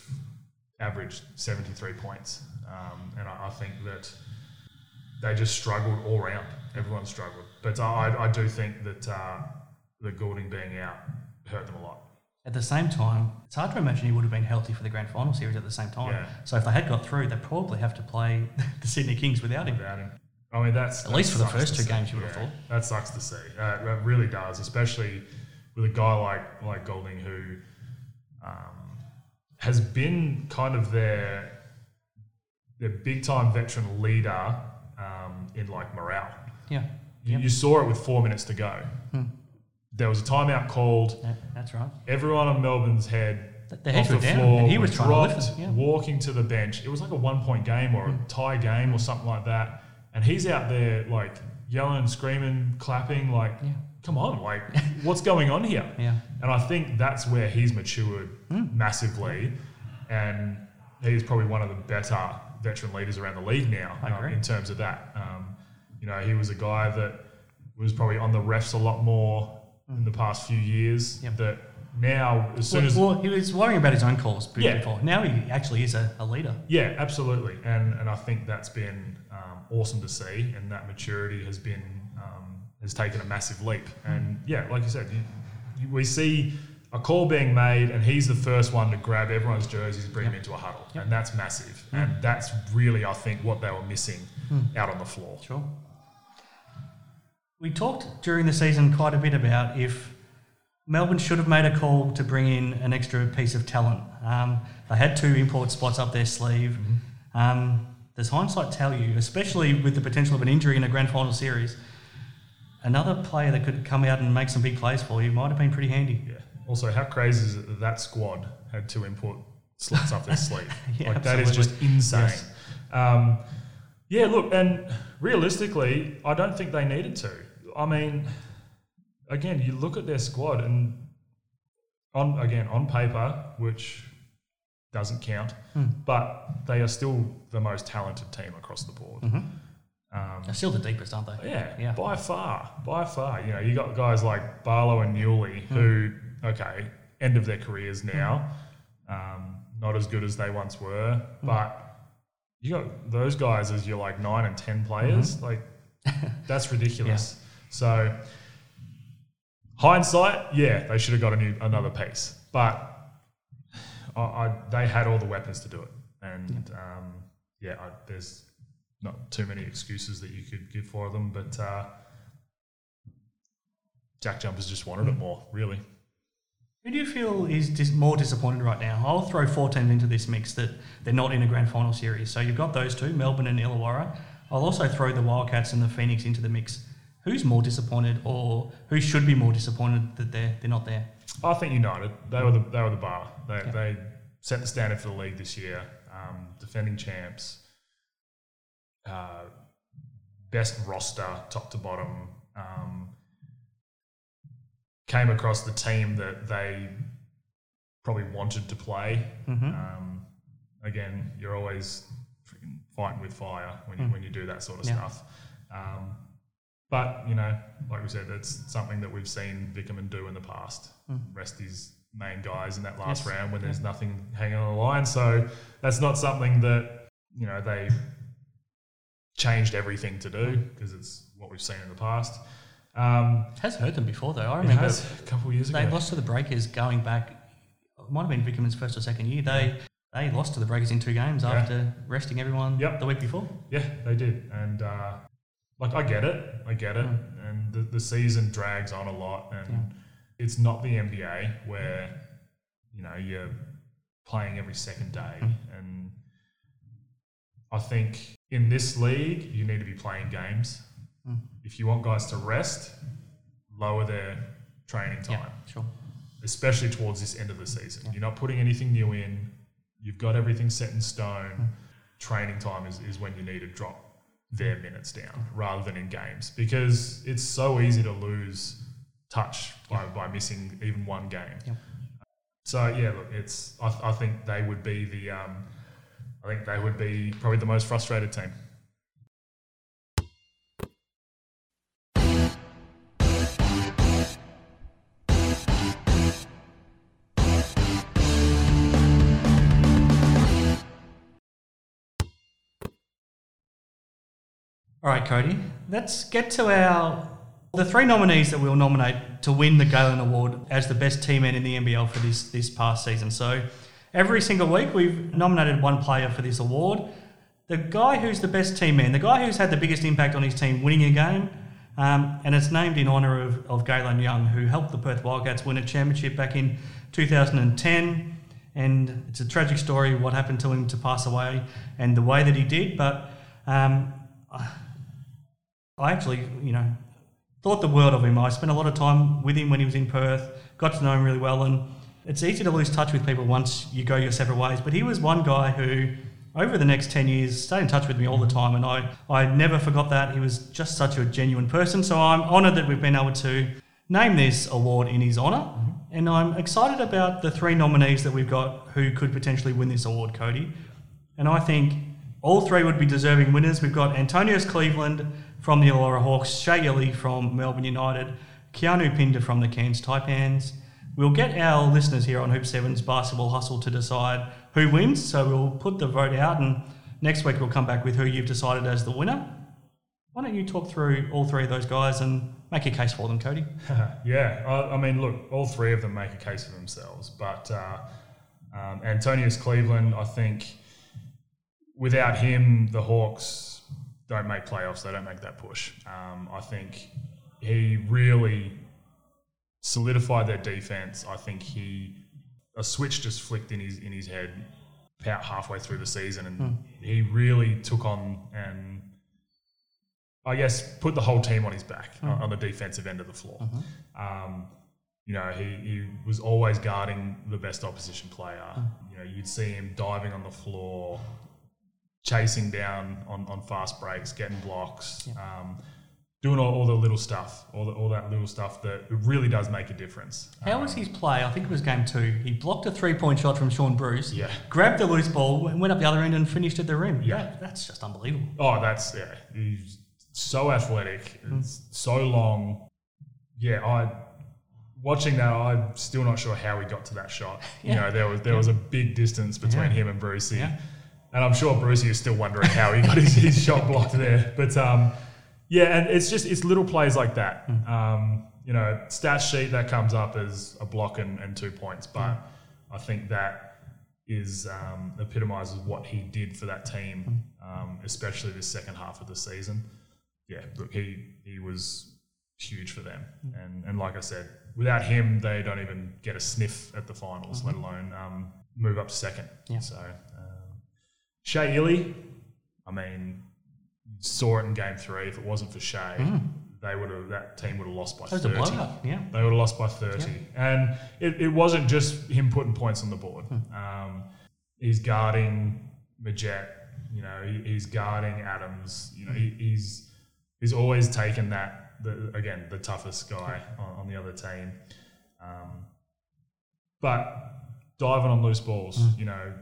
averaged 73 points. Um, and I, I think that they just struggled all round. Everyone struggled. But I, I do think that uh, the Goulding being out hurt them a lot. At the same time, it's hard to imagine he would have been healthy for the grand final series at the same time. Yeah. So if they had got through, they'd probably have to play the Sydney Kings without him. without him. I mean, that's At least that for the first two see. games, you would have thought. That sucks to see. Uh, it really does, especially with a guy like like Goulding who um, has been kind of their their big time veteran leader um, in like morale. Yeah. You, Yep. you saw it with four minutes to go. Hmm. There was a timeout called. Yeah, that's right. Everyone on Melbourne's head The- heads off were the down, floor, and he was trying to dropped, them, yeah. walking to the bench. It was like a one point game or a Hmm. tie game or something like that. And he's out there like yelling, screaming, clapping, like, Yeah. come on, like, what's going on here? Yeah. And I think that's where he's matured Hmm. massively. And he's probably one of the better veteran leaders around the league now um, in terms of that. Um, you know, he was a guy that was probably on the refs a lot more in the past few years. Yep. That now, as soon Well, as well, he was worrying about his own calls Yeah. before. Now he actually is a, a leader. Yeah, absolutely, and and I think that's been um, awesome to see, and that maturity has been um, has taken a massive leap. And yeah, like you said, you, we see a call being made, and he's the first one to grab everyone's jerseys and bring them into a huddle, and that's massive. And that's really, I think, what they were missing out on the floor. Sure. We talked during the season quite a bit about if Melbourne should have made a call to bring in an extra piece of talent. Um, they had two import spots up their sleeve. Um, does hindsight tell you, especially with the potential of an injury in a grand final series, another player that could come out and make some big plays for you might have been pretty handy. Yeah. Also, how crazy is it that that squad had two import slots up their sleeve? Yeah, like that is just insane. Yes. Um, yeah, look, and realistically, I don't think they needed to. I mean, again, you look at their squad, and on again on paper, which doesn't count, Hmm. but they are still the most talented team across the board. Um, They're still the deepest, aren't they? yeah, Yeah. by far, by far. You know, you got guys like Barlow and Newley who, okay, end of their careers now, um, not as good as they once were, but you got those guys as your like nine and ten players. Like, that's ridiculous. So, hindsight, yeah, they should have got a new another piece, but I, I, they had all the weapons to do it, and um, yeah, I, there's not too many excuses that you could give for them, but uh, Jack Jumpers just wanted it more, really. Who do you feel is dis- more disappointed right now? I'll throw four teams into this mix that they're not in a grand final series. So you've got those two, Melbourne and Illawarra. I'll also throw the Wildcats and the Phoenix into the mix. Who's more disappointed, or who should be more disappointed that they're they're not there? I think United. They were the they were the bar. They, Yeah. they set the standard for the league this year. Um, defending champs, uh, best roster, top to bottom. Um, came across the team that they probably wanted to play. Mm-hmm. Um, again, you're always fighting with fire when you when you do that sort of Yeah. stuff. Um, but you know, like we said, that's something that we've seen Vickerman do in the past. Rest his main guys in that last Yes. round when there's nothing hanging on the line. So that's not something that you know they changed everything to do because it's what we've seen in the past. Um, has hurt them before, though. I remember has a couple of years ago. they lost to the Breakers going back. It might have been Vickerman's first or second year. They they lost to the Breakers in two games Yeah. after resting everyone Yep. the week before. Yeah, they did, and uh, like I get it, I get it, and the, the season drags on a lot, and it's not the NBA where you know you're playing every second day, and I think in this league you need to be playing games. Hmm. If you want guys to rest, lower their training time Yeah, sure. especially towards this end of the season. You're not putting anything new in. You've got everything set in stone. Hmm. Training time is, is when you need to drop hmm. their minutes down rather than in games because it's so easy to lose touch by, by missing even one game. Yeah. So yeah, look, it's I, I think they would be the um, I think they would be probably the most frustrated team. All right, Cody. Let's get to our the three nominees that we'll nominate to win the Galen Award as the best team in the NBL for this this past season. So every single week we've nominated one player for this award. The guy who's the best team man, the guy who's had the biggest impact on his team winning a game, um, and it's named in honour of, of Galen Young, who helped the Perth Wildcats win a championship back in 2010. And it's a tragic story what happened to him to pass away and the way that he did. But um, I actually, you know, thought the world of him. I spent a lot of time with him when he was in Perth, got to know him really well, and it's easy to lose touch with people once you go your separate ways. But he was one guy who, over the next 10 years, stayed in touch with me all the time. And I, I never forgot that. He was just such a genuine person. So I'm honoured that we've been able to name this award in his honor mm-hmm. And I'm excited about the three nominees that we've got who could potentially win this award, Cody. And I think all three would be deserving winners. We've got Antonius Cleveland from the Illawarra Hawks, Shea Ili from Melbourne United, Keanu Pinder from the Cairns Taipans. We'll get our listeners here on Hoop 7's Basketball Hustle to decide who wins. So we'll put the vote out and next week we'll come back with who you've decided as the winner. Why don't you talk through all three of those guys and make a case for them, Cody? yeah, I, I, mean, look, all three of them make a case for themselves, but uh, um, Antonius Cleveland, I think, without him, the Hawks don't make playoffs. They don't make that push. Um, I think he really solidified their defense. I think he a switch just flicked in his in his head about halfway through the season, and mm. he really took on and I guess put the whole team on his back mm. on the defensive end of the floor. Mm-hmm. Um, you know, he, he was always guarding the best opposition player. Mm. You know, you'd see him diving on the floor, chasing down on, on fast breaks, getting blocks. Yeah. Um, doing all, all, the little stuff, all, the, all that little stuff that really does make a difference. How um, was his play? I think it was game two. He blocked a three point shot from Sean Bruce, yeah. grabbed the loose ball, went up the other end and finished at the rim. Yeah. That, that's just unbelievable. Oh, that's, yeah. He's so athletic, mm. so long. Yeah, I. Watching that, I'm still not sure how he got to that shot. Yeah. You know, there was there yeah. was a big distance between yeah. him and Brucey, and I'm sure Brucey is still wondering how he got his, his shot blocked there. But um, yeah, and it's just it's little plays like that. Mm. Um, you know, stat sheet that comes up as a block and, and two points, but mm. I think that is um, epitomizes what he did for that team, mm. um, especially this second half of the season. Yeah, look, he he was huge for them, mm. and and like I said, without him, they don't even get a sniff at the finals, mm-hmm. let alone um, move up to second. Yeah. So, um, Shea Ili, I mean, saw it in game three. If it wasn't for Shea, mm. they would have that team would have lost by thirty. Yeah, they would have lost by thirty. Yeah. And it, it wasn't just him putting points on the board. Mm. Um, he's guarding Magette. You know, he, he's guarding Adams. You know, he, he's he's always taken that. The, again, the toughest guy on, on the other team. Um, but diving on loose balls, mm. you know,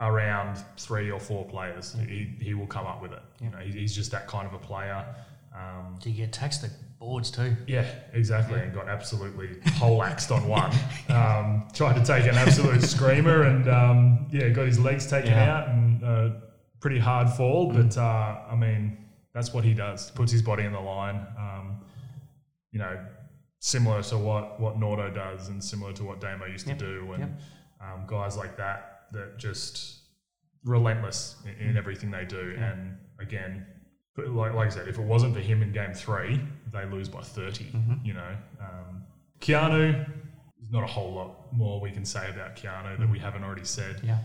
around three or four players, he, he will come up with it. You know, he's just that kind of a player. Um, Do you get taxed the boards too? Yeah, exactly, yeah. and got absolutely poleaxed on one. Um, tried to take an absolute screamer, and um, yeah, got his legs taken yeah. out and uh, pretty hard fall. Mm. But uh, I mean, that's what he does. Puts his body in the line. Um, you know, similar to what what Nordo does, and similar to what Damo used yep. to do, and yep. Um, guys like that that just relentless in, in mm. everything they do. Yeah. And again, like, like I said, if it wasn't for him in game three, they lose by 30, mm-hmm. you know. Um, Keanu, there's not a whole lot more we can say about Keanu that we mm. haven't already said. Yeah.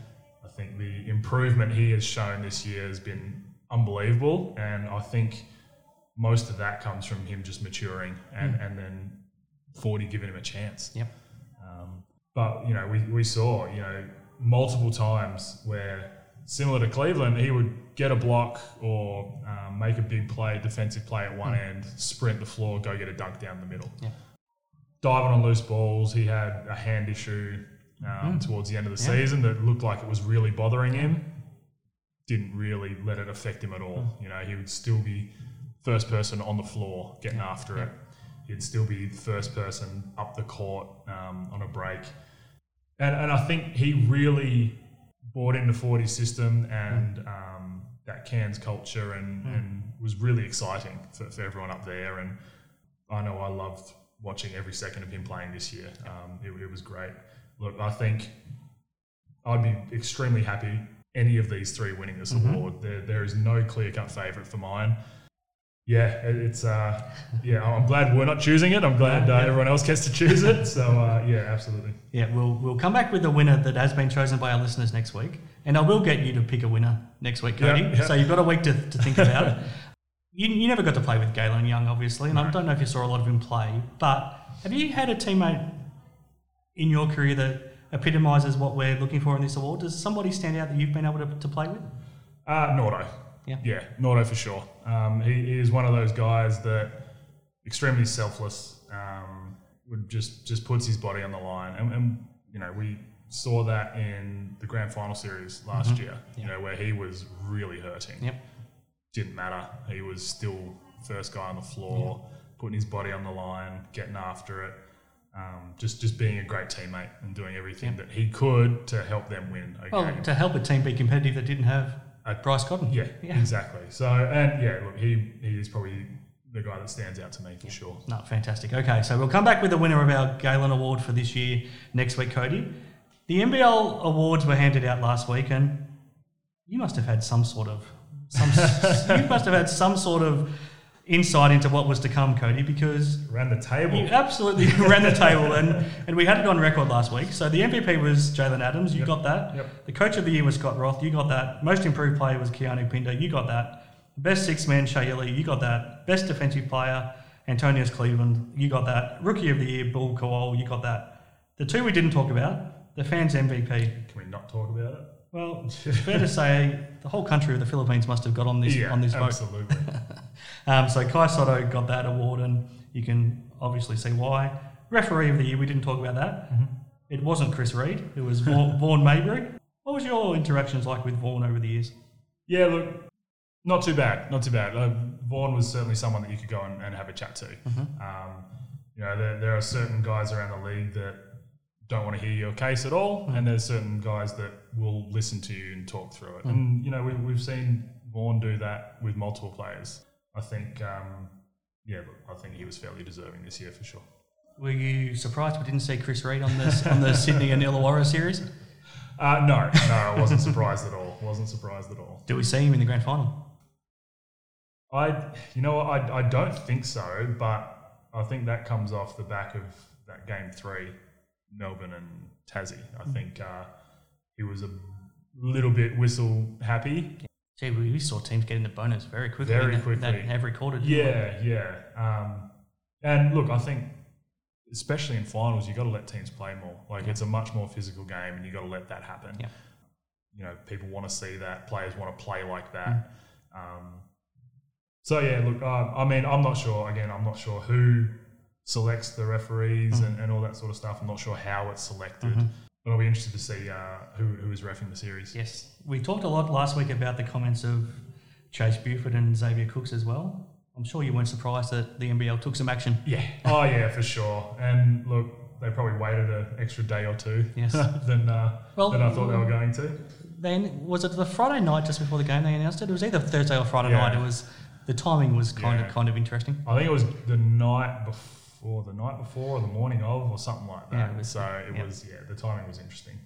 I think the improvement he has shown this year has been unbelievable. And I think most of that comes from him just maturing and, mm. and then 40 giving him a chance. Yep. Um, but, you know, we, we saw, you know, multiple times where, similar to Cleveland, he would get a block or um, make a big play, defensive play at one mm. end, sprint the floor, go get a dunk down the middle. Yeah. Diving on loose balls, he had a hand issue um, mm. towards the end of the yeah. season that looked like it was really bothering him. Didn't really let it affect him at all. Mm. You know, he would still be first person on the floor getting yeah. after it. He'd still be first person up the court um, on a break and and I think he really bought into 40 system and mm. um, that Cairns culture and, mm. and was really exciting for, for everyone up there. And I know I loved watching every second of him playing this year. Um, it, it, was great. Look, I think I'd be extremely happy any of these three winning this mm-hmm. award. There, there is no clear cut favourite for mine yeah, it's uh, yeah. I'm glad we're not choosing it. I'm glad uh, everyone else gets to choose it. So uh, yeah, absolutely. Yeah, we'll we'll come back with the winner that has been chosen by our listeners next week, and I will get you to pick a winner next week, Cody. Yeah, yeah. So you've got a week to, to think about it. You, you never got to play with Galen Young, obviously, and no. I don't know if you saw a lot of him play. But have you had a teammate in your career that epitomises what we're looking for in this award? Does somebody stand out that you've been able to, to play with? Uh, Nordo. Yeah. Yeah, Nordo for sure. Um, he, he is one of those guys that extremely selfless. Um, would just just puts his body on the line, and, and you know we saw that in the grand final series last year. You know where he was really hurting. Yep. Didn't matter. He was still first guy on the floor, putting his body on the line, getting after it. Um, just just being a great teammate and doing everything that he could to help them win Well, game. to help a team be competitive that didn't have Uh, Bryce Cotton. Yeah, Yeah. exactly. So, and yeah, look, he, he is probably the guy that stands out to me for sure. No, fantastic. Okay, so we'll come back with the winner of our Galen Award for this year next week, Cody. The NBL awards were handed out last week, and you must have had some sort of some, you must have had some sort of insight into what was to come, Cody, because Around the table. you absolutely ran the table, and, and we had it on record last week. So the MVP was Jaylen Adams, you Yep. got that. Yep. The coach of the year was Scott Roth, you got that. Most improved player was Keanu Pinder, you got that. Best six man, Shea Ili, you got that. Best defensive player, Antonius Cleveland, you got that. Rookie of the year, Bul Kuol, you got that. The two we didn't talk about, the fans MVP. Can we not talk about it? Well, it's fair to say the whole country of the Philippines must have got on this yeah, on this vote. absolutely. Um, so Kai Sotto got that award, and you can obviously see why. Referee of the year, we didn't talk about that. Mm-hmm. It wasn't Chris Reed. It was Vaughan, Vaughan Maybury. What was your interactions like with Vaughan over the years? yeah, look, not too bad. Not too bad. Uh, Vaughan was certainly someone that you could go and, and have a chat to. Mm-hmm. Um, you know, there, there are certain guys around the league that don't want to hear your case at all, Mm. and there's certain guys that will listen to you and talk through Mm. it. And you know, we, we've seen Vaughan do that with multiple players. I think, um, yeah, look, I think he was fairly deserving this year for sure. Were you surprised we didn't see Chris Reed on this on the Sydney and Illawarra series? Uh, no, no, I wasn't surprised at all. Wasn't surprised at all. Do we see him in the grand final? I, you know, I, I don't think so, but I think that comes off the back of that game three, Melbourne and Tassie. I think uh, he was a little bit whistle happy. Gee, we saw teams getting the bonus very quickly. Very in that- that quickly. have recorded. didn't? Yeah, yeah. Um, and look, I think especially in finals, you've got to let teams play more. Like it's a much more physical game, and you've got to let that happen. Yeah. You know, people want to see that. Players want to play like that. Um, so yeah, look, uh, I mean, I'm not sure. Again, I'm not sure who selects the referees and, and all that sort of stuff. I'm not sure how it's selected, but I'll be interested to see uh, who who is refing the series. Yes, we talked a lot last week about the comments of Chase Buford and Xavier Cooks as well. I'm sure you weren't surprised that the NBL took some action. Yeah. Oh yeah, for sure. And look, they probably waited an extra day or two Yes. than uh, Well, than I thought they were going to. Then was it the Friday night just before the game they announced it? It was either Thursday or Friday Yeah. night. It was the timing was kind Yeah. of kind of interesting. I think it was the night before, the night before, or the morning of, or something like that. Yeah, it was- so it yeah. was, yeah, the timing was interesting.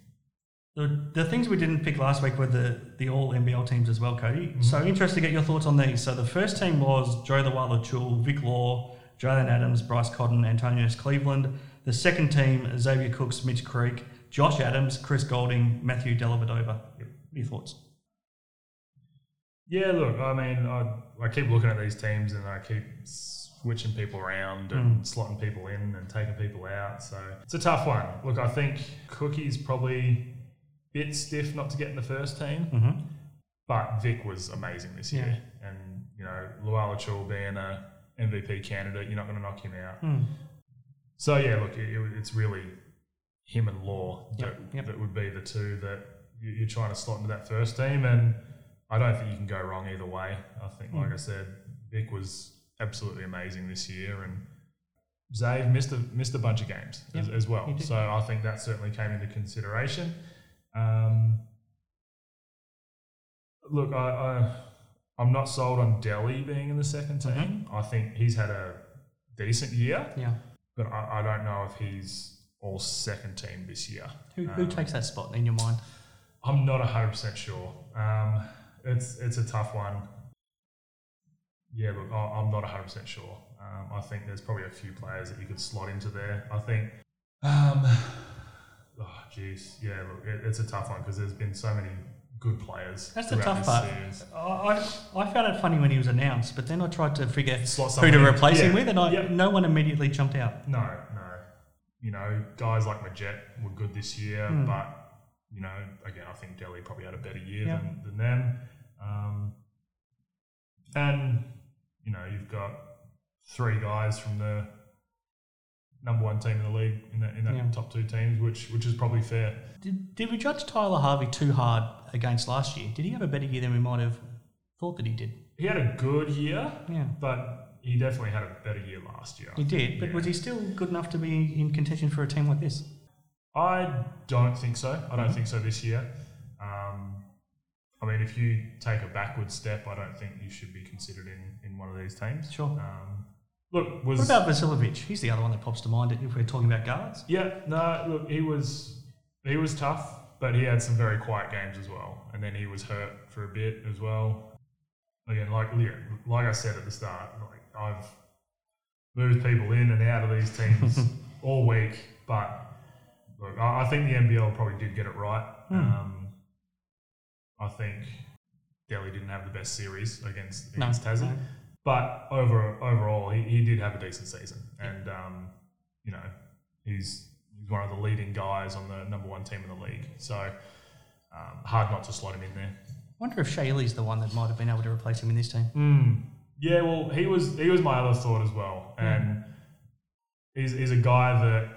The, the things we didn't pick last week were the, the all NBL teams as well, Cody. Mm-hmm. So interested to get your thoughts on these. So the first team was Jo Lual-Acuil, Vic Law, Jaylen Adams, Bryce Cotton, Antonius Cleveland. The second team, Xavier Cooks, Mitch Creek, Josh Adams, Chris Goulding, Matthew Dellavedova. What are your thoughts? Yeah, look, I mean, I, I keep looking at these teams and I keep switching people around and slotting people in and taking people out. So it's a tough one. Look, I think Cookie's probably a bit stiff not to get in the first team, Mm-hmm. but Vic was amazing this year. And, you know, Lual-Acuil being a MVP candidate, you're not going to knock him out. Hmm. So, yeah, look, it, it- it's really him and Law that, Yep, yep. that would be the two that you- you're trying to slot into that first team. And I don't think you can go wrong either way. I think, Hmm. like I said, Vic was absolutely amazing this year, and Zave missed a missed a bunch of games as, Yep, as he well. So I think that certainly came into consideration. Um, look, I, I I'm not sold on Delhi being in the second Mm-hmm. team. I think he's had a decent year, Yeah. but I, I don't know if he's all second team this year. Who, who Um, takes that spot in your mind? I'm not hundred percent sure. Um, it's it's a tough one. Yeah, look, I- I'm not hundred percent sure. Um, I think there's probably a few players that you could slot into there. I think. Um, oh, jeez, yeah, look, it, it's a tough one because there's been so many good players. That's the tough part. series. I, I found it funny when he was announced, but then I tried to figure who to replace him with, and I, yeah. no one immediately jumped out. No, no. you know, guys like Magette were good this year, Mm. but you know, again, I think Delhi probably had a better year Yeah. than, than them. Um, and you know, you've got three guys from the number one team in the league in that, in that Yeah. top two teams, which which is probably fair. Did, did we judge Tyler Harvey too hard against last year? Did he have a better year than we might have thought that he did? He had a good year, Yeah. but he definitely had a better year last year. He did, but Yeah. was he still good enough to be in contention for a team like this? I don't think so. I Mm-hmm. don't think so this year. Um, I mean, if you take a backward step, I don't think you should be considered in, in one of these teams. Sure. Um, look, was What about Vasilovic? He's the other one that pops to mind if we're talking about guards. yeah, no, look, he was he was tough, but he had some very quiet games as well, and then he was hurt for a bit as well. Again, like like I said at the start, like I've moved people in and out of these teams all week, but look, I, I think the NBL probably did get it right. Hmm. Um, I think Delhi didn't have the best series against No, against Tassie, no. but over overall he, he did have a decent season, and um, you know he's he's one of the leading guys on the number one team in the league. So um, hard not to slot him in there. I wonder if Shea Ili's the one that might have been able to replace him in this team. Mm. Yeah, well, he was he was my other thought as well, and he's, he's a guy that,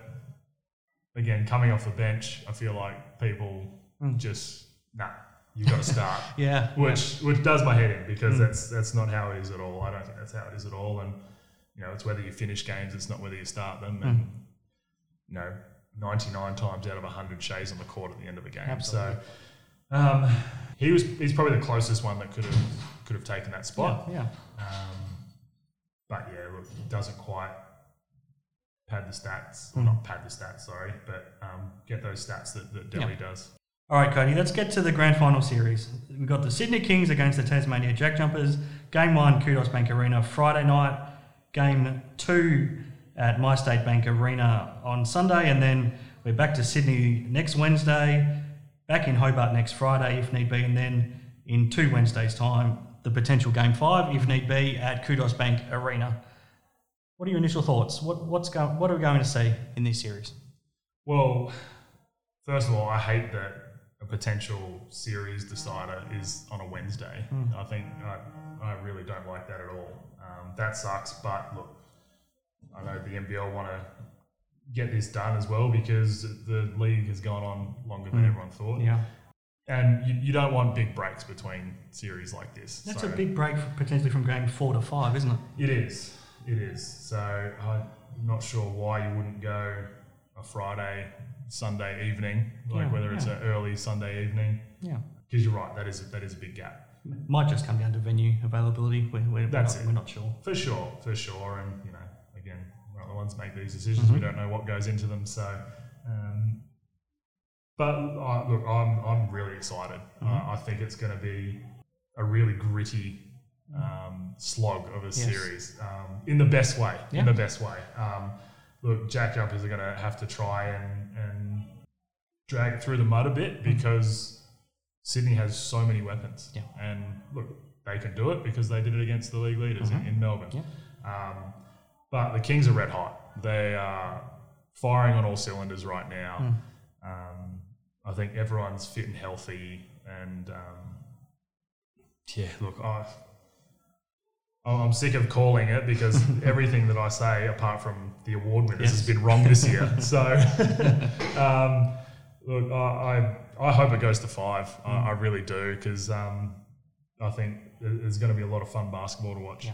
again, coming off the bench, I feel like people Mm. just nah, you've got to start, Yeah. which which does my head in because Mm. that's that's not how it is at all. I don't think that's how it is at all, and you know, it's whether you finish games, it's not whether you start them, and you know, ninety nine times out of hundred Shea's on the court at the end of a game. Absolutely. So um, he was he's probably the closest one that could have could have taken that spot. Yeah. yeah. Um, but yeah, look, doesn't quite pad the stats, Hmm. or not pad the stats, sorry, but um, get those stats that, that Delhi does. All right, Cody, let's get to the grand final series. We've got the Sydney Kings against the Tasmania Jack Jumpers. Game one, Kudos Bank Arena, Friday night. Game two at My State Bank Arena on Sunday. And then we're back to Sydney next Wednesday, back in Hobart next Friday, if need be. And then in two Wednesdays' time, the potential game five, if need be, at Kudos Bank Arena. What are your initial thoughts? What, what's go, what are we going to see in this series? Well, first of all, I hate that potential series decider is on a Wednesday. I think I, I really don't like that at all. Um, that sucks, but look, I know the NBL want to get this done as well because the league has gone on longer than Mm. everyone thought. Yeah. And you, you don't want big breaks between series like this. That's So- a big break potentially from game four to five, isn't it? It is. It is. So I'm not sure why you wouldn't go a Friday, Sunday evening, like Yeah, whether it's yeah. an early Sunday evening. Yeah. Because you're right, that is that is a big gap Might just come down to venue availability. We're, we're, That's we're, it. not, we're not sure. for sure, for sure. And you know, again, we're not the ones that make these decisions. We Mhm. don't know what goes into them. So, um, but uh, look, I'm I'm really excited. Mhm. Uh, I think it's going to be a really gritty um, slog of a series um, in the best way. Yeah. In the best way. Um, look, Jack Jumpers are going to have to try and and drag it through the mud a bit because Sydney has so many weapons. Yeah. And look, they can do it because they did it against the league leaders in, Mhm. in Melbourne. Yeah. Um, but the Kings are red hot. They are firing on all cylinders right now. Mm. Um, I think everyone's fit and healthy. And um, yeah, look, I, I'm sick of calling it because everything that I say, apart from the award winners, Yes. has been wrong this year. so, um, look, I, I, I hope it goes to five. I, I really do because um, I think it's going to be a lot of fun basketball to watch. Yeah.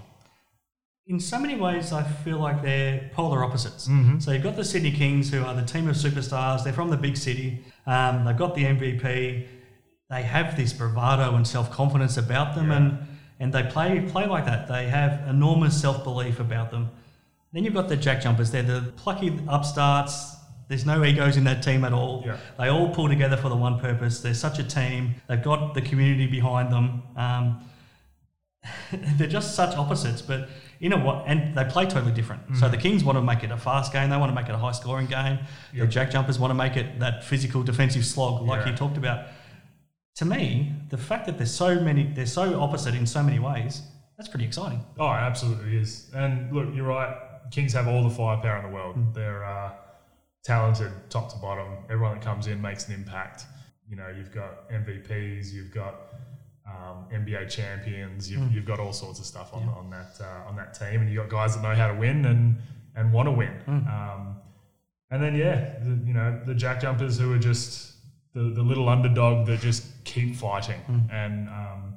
In so many ways, I feel like they're polar opposites. Mhm. So you've got the Sydney Kings, who are the team of superstars. They're from the big city. Um, they've got the MVP. They have this bravado and self confidence about them, Yeah. and and they play play like that. They have enormous self belief about them. Then you've got the Jack Jumpers. They're the plucky upstarts. There's no egos in that team at all. Yeah. They all pull together for the one purpose. They're such a team. They've got the community behind them. Um, they're just such opposites, but you know what? And they play totally different. So the Kings want to make it a fast game. They want to make it a high scoring game. The Jack Jumpers want to make it that physical defensive slog, like Yeah. you talked about. To me, the fact that there's so many, they're so opposite in so many ways. That's pretty exciting. Oh, it absolutely is. And look, you're right. Kings have all the firepower in the world. Mm. They're uh, talented top to bottom. Everyone that comes in makes an impact. You know, you've got MVPs, you've got um, NBA champions, you've, you've got all sorts of stuff on, Yeah. on that uh, on that team, and you've got guys that know how to win and and want to win. Um, and then yeah, the, you know the jack jumpers who are just the, the little underdog that just keep fighting, and um,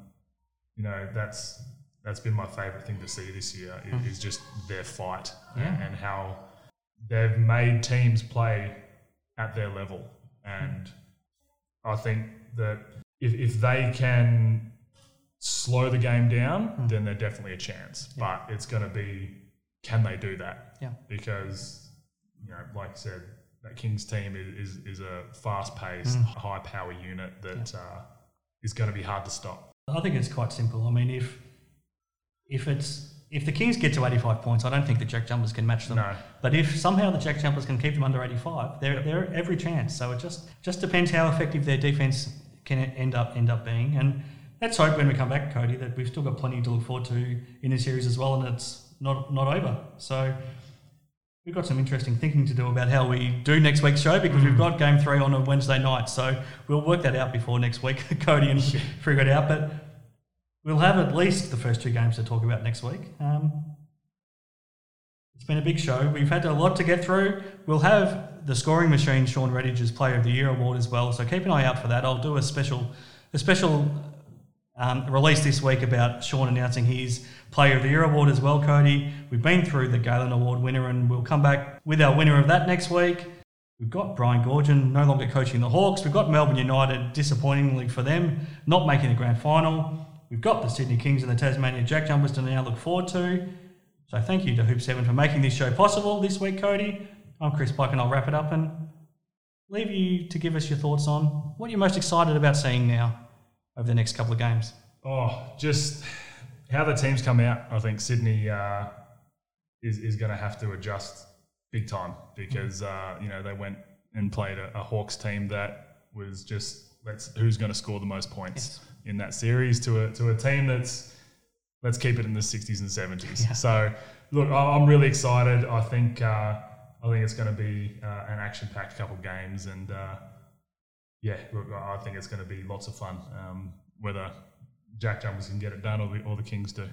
you know that's that's been my favorite thing to see this year i- is, just their fight and, and how they've made teams play at their level, and I think that if, if they can slow the game down, then they're definitely a chance. But it's going to be can they do that? Yeah. Because you know, like I said, that Kings team is is, is a fast paced, Mm. high power unit that uh, is going to be hard to stop. I think it's quite simple. I mean, if if it's if the Kings get to 85 points, I don't think the Jack Jumpers can match them. No. But if somehow the Jack Jumpers can keep them under 85, they're, they're every chance. So it just just depends how effective their defense can end up end up being. And let's hope when we come back, Cody, that we've still got plenty to look forward to in this series as well, and it's not not over. So we've got some interesting thinking to do about how we do next week's show because we've hmm. got game three on a Wednesday night. So we'll work that out before next week, Cody, and figure it out. But we'll have at least the first two games to talk about next week. Um, it's been a big show. We've had a lot to get through. We'll have the scoring machine, Sean Reddige's Player of the Year award as well. So keep an eye out for that. I'll do a special, a special um, release this week about Sean announcing his Player of the Year award as well, Cody. We've been through the Galen Award winner, and we'll come back with our winner of that next week. We've got Brian Goorjian no longer coaching the Hawks. We've got Melbourne United, disappointingly for them, not making the grand final. We've got the Sydney Kings and the Tasmania Jack Jumpers to now look forward to. So thank you to Hoop 7 for making this show possible this week, Cody. I'm Chris Pike, and I'll wrap it up and leave you to give us your thoughts on what you're most excited about seeing now over the next couple of games. Oh, just how the teams come out. I think Sydney uh, is is going to have to adjust big time because uh, you know they went and played a, a Hawks team that was just let's who's going to score the most points in that series to a to a team that's let's keep it in the 60s and 70s. Yeah. So look, I'm really excited. I think uh, I think it's going to be uh, an action packed couple games and. Uh, yeah, look, I I think it's going to be lots of fun. Um, whether Jack Jumpers can get it done or the, or the Kings do.